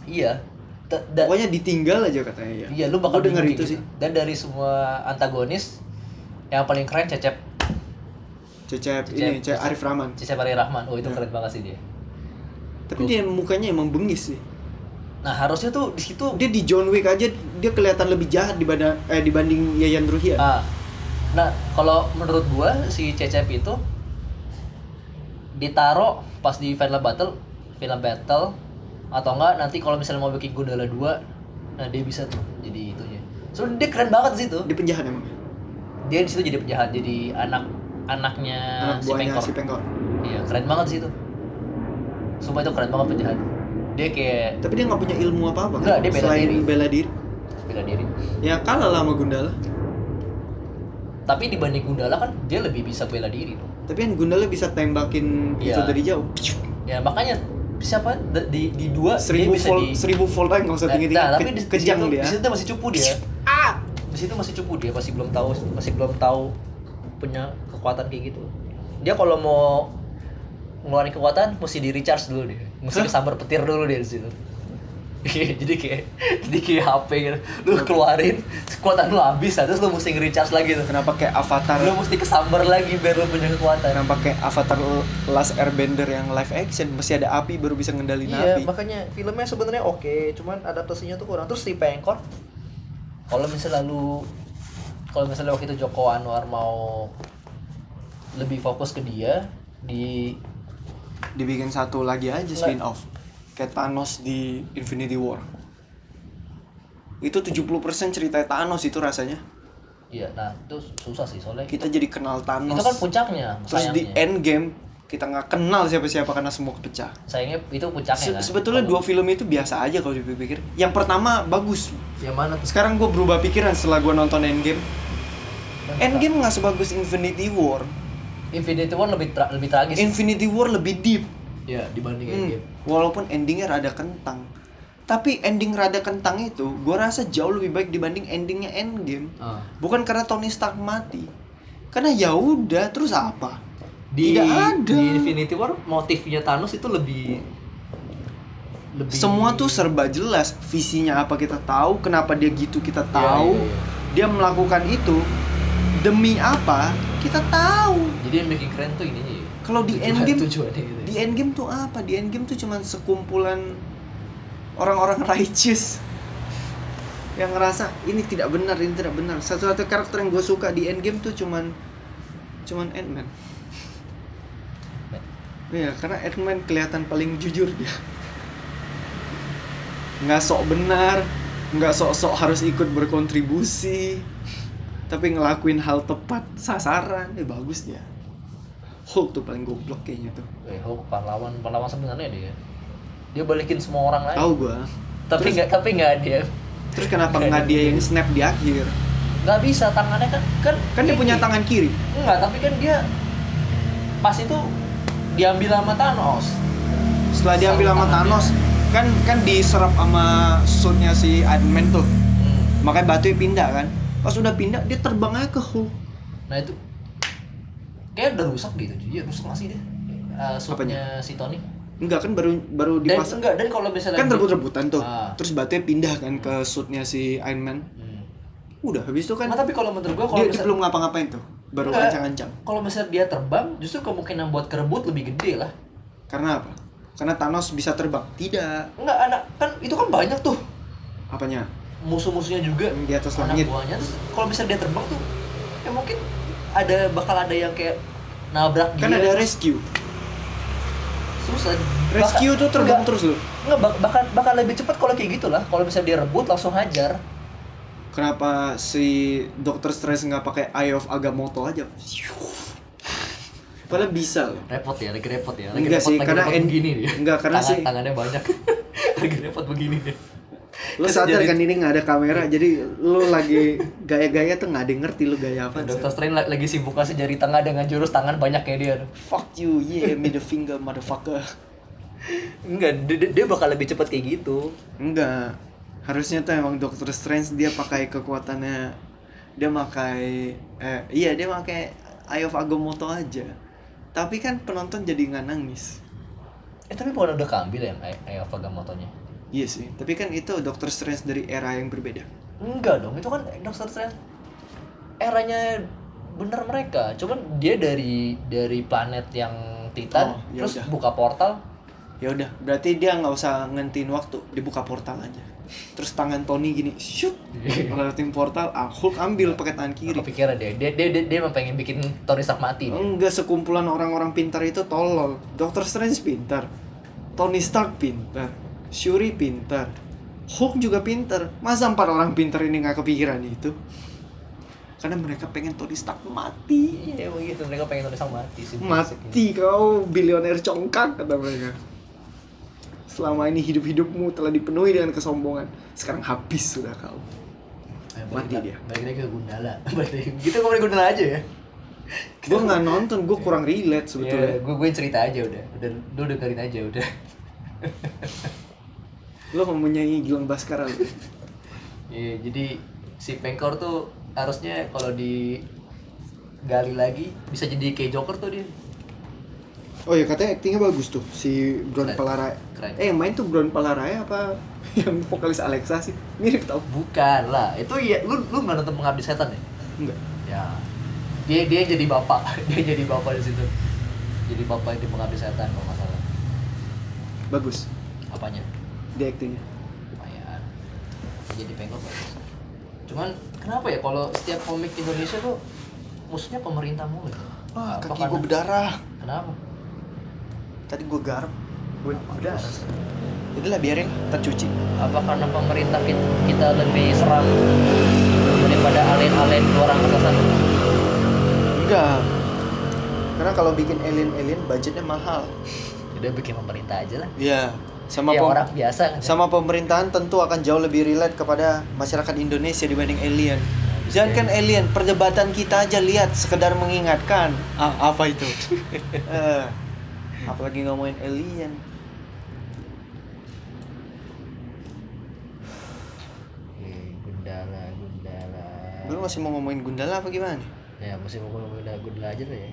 Iya Da- da- pokoknya ditinggal aja katanya ya. Iya lu bakal Gua denger itu sih. Dan dari semua antagonis yang paling keren Cecep. Cecep Cecep- ini Cecep Cecep. Arif Rahman. Cecep Ali Rahman. Oh itu Ya. keren banget sih dia. Tapi dia mukanya emang bengis sih. Nah harusnya tuh di situ dia di John Wick aja dia kelihatan lebih jahat dibanding eh dibanding Yayan Ruhian Ah. Nah, kalau menurut gua si Cecep itu ditaro pas di final battle, final battle atau enggak nanti kalau misalnya mau bikin Gundala 2 nah dia bisa tuh jadi itunya soalnya dia keren banget sih tuh Dia penjahat emang. dia di situ jadi penjahat jadi anak anaknya Anak si Pengkor si Pengkor. iya keren banget sih itu sumpah itu keren banget penjahat dia kayak Tapi dia nggak punya ilmu apa-apa kan? Nggak, dia bela Selain diri. bela diri. bela diri Ya kalah lah sama Gundala. tapi dibanding Gundala kan dia lebih bisa bela diri tuh Tapi kan Gundala bisa tembakin itu Iya. dari jauh. ya makanya siapa di di, dua Seribu dia bisa volt, di seribu volt aja nggak usah tinggi tinggi. nah, tapi di, di kejang situ, dia. di situ masih cupu dia Ah! di situ masih cupu dia masih belum tahu masih belum tahu punya kekuatan kayak gitu dia kalau mau ngeluarin kekuatan mesti di recharge dulu dia mesti Hah? kesambar petir dulu dia di situ jadi kayak jadi kayak HP gitu lu keluarin kekuatan lu habis terus lu mesti nge-recharge lagi tuh Kenapa kayak Avatar? lu mesti kesambar lagi biar lu punya kekuatan Kenapa kayak Avatar Last Airbender yang live action masih ada api baru bisa ngendalin iya api. makanya filmnya sebenarnya oke cuman adaptasinya tuh kurang terus si Pengkor kalau misalnya lu kalau misalnya waktu itu Joko Anwar mau lebih fokus ke dia di Dibikin satu lagi aja spin off. Kayak Thanos di Infinity War. Itu 70% cerita Thanos itu rasanya. iya nah itu susah sih soalnya Kita jadi kenal Thanos. itu kan puncaknya Terus di sayangnya Endgame kita nggak kenal siapa-siapa karena semua kepecah. sayangnya itu puncaknya Se- kan sebetulnya dua film itu biasa aja kalau dipikir. Yang pertama bagus. yang mana tuh Sekarang gue berubah pikiran setelah gue nonton Endgame. Endgame nggak sebagus Infinity War. Infinity War lebih tra- lebih tragis Infinity War lebih deep. Ya dibanding Hmm, Endgame Walaupun endingnya rada kentang. Tapi ending rada kentang itu gue rasa jauh lebih baik dibanding endingnya Endgame. Ah. Bukan karena Tony Stark mati. Karena ya udah terus apa? di Tidak ada. di Infinity War motifnya Thanos itu lebih lebih Semua tuh serba jelas. Visinya apa kita tahu, kenapa dia gitu kita tahu. iya, iya. Dia melakukan itu demi apa? Kita tahu. jadi yang bikin keren tuh ininya ya. Kalau di Endgame tujuannya gitu di Endgame tuh apa? Di Endgame tuh cuman sekumpulan orang-orang righteous yang ngerasa ini tidak benar, ini tidak benar. Satu-satu karakter yang gue suka di Endgame tuh cuman cuman Ant-Man. Iya, karena Ant-Man kelihatan paling jujur dia. Nggak sok benar, nggak sok-sok harus ikut berkontribusi, tapi ngelakuin hal tepat sasaran. Eh bagus dia. Hulk tuh paling goblok kayaknya tuh. Eh, Hulk pahlawan pahlawan sebenarnya dia. Dia balikin semua orang lain. Tahu gua. tapi nggak tapi nggak dia Terus kenapa nggak dia yang snap di akhir? nggak bisa tangannya kan kan Kan dia punya tangan kiri. Enggak, tapi kan dia pas itu diambil sama Thanos. Setelah diambil sama Tangan dia. Thanos, kan kan diserap sama suitnya si Iron Man tuh. Hmm. Makanya batunya pindah kan. Pas udah pindah dia terbang aja ke Hulk. Nah itu kayak udah rusak gitu, jadi rusak nggak sih dia? Uh, suitnya si Tony. Enggak kan baru baru Dan dipasang. enggak, dan kalau misalnya Kan rebut-rebutan tuh. Ah. Terus batunya pindah kan ke suitnya si Iron Man. Hmm. Udah habis itu kan Nah, tapi kalau menurut gua dia, kalau dia misalnya belum ngapa-ngapain tuh. Baru ancang-ancang. kalau misalnya dia terbang, justru kemungkinan buat kerebut lebih gede lah. Karena apa? Karena Thanos bisa terbang. Tidak. Enggak ada kan itu kan banyak tuh Apanya? musuh-musuhnya juga Di atas anak langit. buahnya terus kalau misalnya dia terbang tuh ya mungkin ada bakal ada yang kayak nabrak Kan dia ada rescue. susah Rescue Bakal- tuh terbang terus loh. enggak bak- bakal bakal lebih cepat kalau kayak gitu lah kalau misalnya dia rebut langsung hajar Kenapa si Doctor Strange nggak pakai Eye of Agamotto aja? Padahal bisa loh. repot ya lagi repot ya lagi Enggak repot, sih, lagi karena repot begini dia enggak, karena Tangan- sih- tangannya banyak lagi repot begini dia Kan sadar jadi- kan ini nggak ada kamera, jadi lo lagi gaya-gaya tuh nggak ada yang ngerti lo gaya apa. Dokter Strange la- lagi sibuk kasih jari tengah dengan jurus tangan banyak kayak dia Fuck you, yeah, middle finger, motherfucker. enggak dia, dia- bakal lebih cepat kayak gitu Enggak. Harusnya tuh emang Doctor Strange dia pakai kekuatannya dia pakai eh iya dia pakai Eye of Agamotto aja. Tapi kan penonton jadi nggak nangis. eh tapi bukan udah keambil ya Eye of Agamotto-nya Iya sih, tapi kan itu Doctor Strange dari era yang berbeda. Enggak dong, itu kan Doctor Strange eranya bener mereka. Cuman dia dari dari planet yang Titan, Oh, ya terus udah. buka portal. Ya udah, berarti dia nggak usah ngentiin waktu, dibuka portal aja. Terus tangan Tony gini, shoot, ngelewatin portal, ah Hulk ambil pakai tangan kiri. Kepikiran dia, dia dia dia, dia emang pengen bikin Tony Stark mati. dia. Enggak sekumpulan orang-orang pintar itu tolol. Doctor Strange pintar, Tony Stark pintar, Shuri pintar Hulk juga pintar masa empat orang pintar ini nggak kepikiran itu karena mereka pengen Tony Stark mati Iya begitu mereka pengen tulis sama mati sih. mati kau bilioner congkak kata mereka selama ini hidup-hidupmu telah dipenuhi dengan kesombongan sekarang habis sudah kau Mati dia. Balik lagi ke Gundala. Gitu ngomongin Gundala aja ya. gue nggak nonton gue kurang relate sebetulnya gue gue cerita aja udah. Udah lu dengerin aja udah. lo mempunyai Gilang Baskara lo Iya, jadi si Pengkor tuh harusnya kalau di gali lagi bisa jadi kayak Joker tuh dia. oh ya katanya aktingnya bagus tuh si Brown Keren. eh yang main tuh Brown Palarai apa yang vokalis Alexa sih mirip tau Bukan lah, itu ya lu lu nggak nonton Pengabdi Setan ya? enggak Ya. Dia dia jadi bapak, dia jadi bapak di situ. Jadi bapak di Pengabdi Setan kalau nggak salah. bagus Apanya? Dia aktingnya lumayan. Jadi pengkor bagus cuman kenapa ya kalau setiap komik Indonesia tuh musuhnya pemerintah mulu wah Apa kaki karena- gue berdarah. Kenapa? Tadi gue garap gue udah. itulah biarin. Tercuci apa karena pemerintah kita, kita lebih seram daripada alien-alien luar angkasa sana? Enggak. Karena kalau bikin alien-alien budgetnya mahal. Udah bikin pemerintah aja lah. Iya sama ya orang biasa kan sama pemerintahan tentu akan jauh lebih relate kepada masyarakat Indonesia dibanding alien. Jangan kan alien, perdebatan kita aja lihat sekedar mengingatkan. Ah, apa itu? Eh, apalagi ngomongin alien. Eh, Gundala Gundala Lu masih mau ngomongin Gundala apa gimana? ya mesti mau ngomongin Gundala, Gundala aja deh ya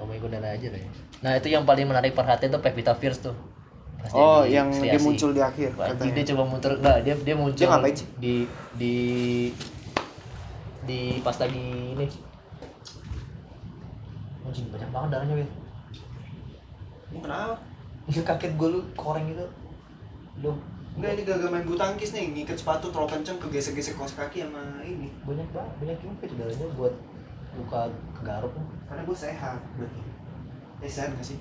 ngomongin Gundala aja deh nah itu yang paling menarik perhatian tuh Pevita Fierce tuh Oh, yang dia muncul di akhir katanya. dia coba muncul enggak dia dia muncul Dia ngapain sih? di di di pas lagi ini anjing banyak banget darahnya Wil Kenapa? kaget gue lu koreng gitu lu Enggak ini gagal main bulu tangkis nih, ngikat sepatu terlalu kenceng kegesek-gesek kaos kaki sama ini. banyak banget banyak juga itu darahnya buat luka garuk Karena gue sehat berarti. Eh sehat gak sih?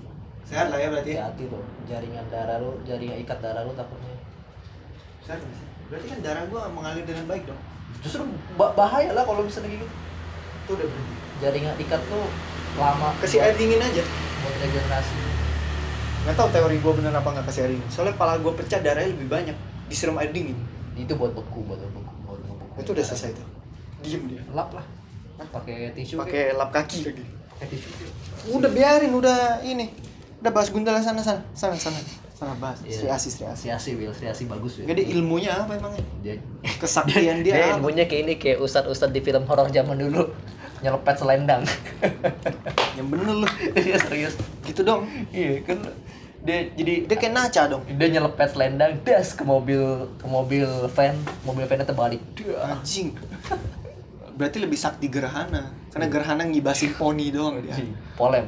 Sehat lah ya berarti. ya? hati-hati lo jaringan darah lu jaringan ikat darah lu takutnya Sehat gak sih? Berarti kan darah gue mengalir dengan baik dong. justru ba- bahaya lah kalau misalnya gitu Itu udah berhenti. jaringan ikat tuh lama Kasih air dingin aja. buat regenerasi Nggak tahu teori gue bener apa nggak kasih air dingin. Soalnya kepala gue pecah darahnya lebih banyak. Disiram air dingin. itu buat beku buat beku buat beku Itu udah selesai tuh. Diem dia. lap lah pakai tisu Pakai lap kaki pakai tisu Udah biarin, udah ini. Udah bahas Gundala sana sana sana sana. Sana bahas. Iya. Sri Asi Sri Asi. Siasi Wil Siasi bagus ya ada ilmunya apa emangnya? dia Kesaktian dia, dia apa? ilmunya kayak ini kayak ustad-ustad di film horor zaman dulu nyelepet selendang Yang bener lu. iya serius Gitu dong. iya kan dia jadi Dia kayak naca dong. dia nyelepet selendang das ke mobil ke mobil van mobil vannya terbalik Dah. Anjing. Berarti lebih sakti gerhana. Karena gerhana ngibasin poni doang dia. Polem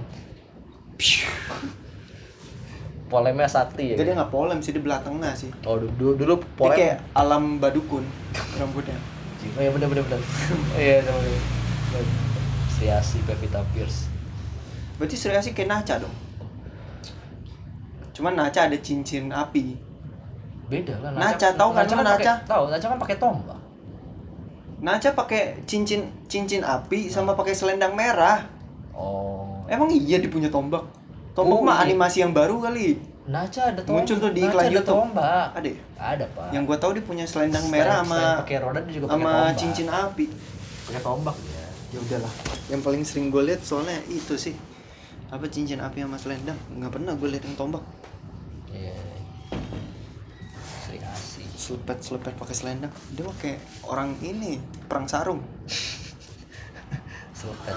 polemnya sakti ya Jadi nggak polem sih, dia belah tengah sih. oh dulu dulu, dulu Dia polem kayak alam badukun rambutnya. oh iya bener bener bener oh iya bener bener Pevita Pierce Berarti Sri Asi kayak naca dong. Cuman naca ada cincin api. beda lah Naca, tahu kan pakai- Naca? tahu Naca kan pakai tombak Naca pakai cincin cincin api sama pakai selendang merah. oh Emang iya dia punya tombak? Tombak Oh, mah iya. animasi yang baru kali. Naca ada tombak Muncul tuh di iklan ada YouTube. tombak Ada ya? ada pak Yang gua tahu dia punya selendang merah sama pakai roda dia juga pakai sama cincin api. pakai tombak ya Ya udahlah. Yang paling sering gue lihat soalnya itu sih. Apa cincin api sama selendang? Nggak pernah gue lihat yang tombak. iya Sri Asi Selepet selepet pakai selendang. Dia kayak orang ini perang sarung. selepet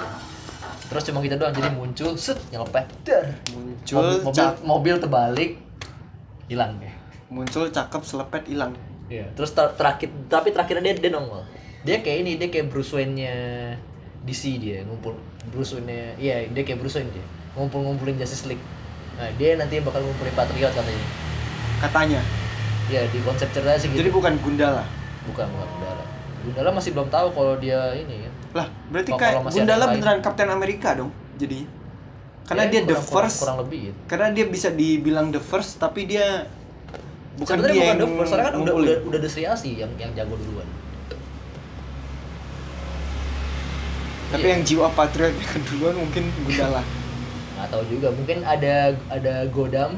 terus cuma gitu doang jadi muncul set nyelepet dar Muncul mobil, mobil, cak mobil terbalik hilang deh muncul cakep selepet hilang. Iya. Terus ter- terakhir tapi terakhirnya dia dia nongol. Dia kayak ini, dia kayak Bruce Wayne-nya DC dia, ngumpul Bruce Wayne-nya. Iya, dia kayak Bruce Wayne dia. Ngumpul-ngumpulin Justice League. Nah, dia nanti bakal ngumpulin Patriot katanya. Katanya. Iya, di konsep ceritanya sih gitu. Jadi bukan Gundala. bukan bukan Gundala. Gundala masih belum tahu kalau dia ini ya. Lah, berarti Oh, kayak ada Gundala yang lain. beneran Captain America dong jadinya. Karena Ya, dia the kurang- kurang- first kurang lebih gitu. karena dia bisa dibilang the first tapi dia bukan Sebenarnya dia bukan yang The First, soalnya kan udah udah udah Desriasi yang yang jago duluan. tapi Iya. yang jiwa patriot yang duluan mungkin Gundala nggak tahu juga mungkin ada ada Godam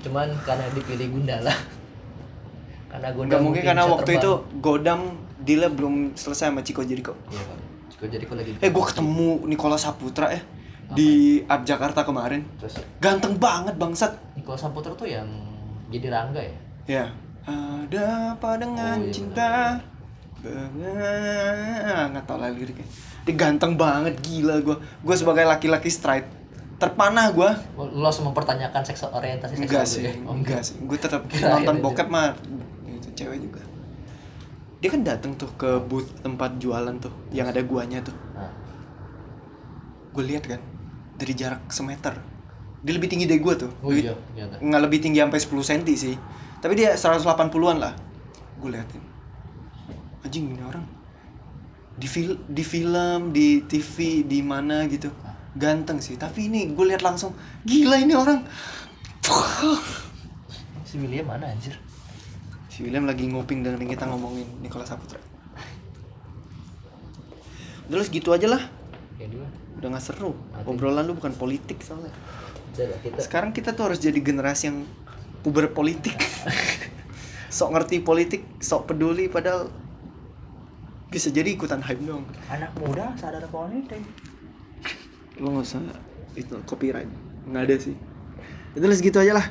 cuman karena dipilih Gundala karena Godam Enggak mungkin karena bisa waktu terbang. itu Godam dealnya belum selesai sama Chico Jericho iya Pak. Jika jadi kok lagi eh gue ketemu Nikola Saputra ya di Art Jakarta kemarin. Terus? Ganteng banget bangsat. Nikola Saputra tuh yang jadi Rangga ya? Ya. Ada apa dengan Oh, iya cinta? Benga- nggak tau lah liriknya. Dia ganteng banget gila gue gue sebagai laki-laki straight. Terpanah gue Oh, lo langsung mempertanyakan seks orientasi seksual enggak sih ya? Oh, enggak sih. Gue tetap nonton bokep mah. Itu cewek juga dia kan datang tuh ke booth tempat jualan tuh yang ada guanya tuh. Nah, gue lihat kan dari jarak semeter. Dia lebih tinggi dari gue tuh. Oh iya ternyata. nggak lebih tinggi sampai 10 cm sih. Tapi dia 180-an lah. Gue liatin. Anjing ini orang. Di fil di film di TV di mana gitu. Ganteng sih. Tapi ini gue lihat langsung gila ini orang. Si William mana anjir si William lagi nguping dengan kita ngomongin Nicholas Saputra. Udah lu segitu aja lah. Ya udah nggak seru. Obrolan lu bukan politik soalnya. Udah lah kita? Sekarang kita tuh harus jadi generasi yang puber politik. Sok ngerti politik sok peduli padahal bisa jadi ikutan hype dong anak muda sadar politik. Lo nggak usah itu copyright. Nggak ada sih. Itu segitu aja lah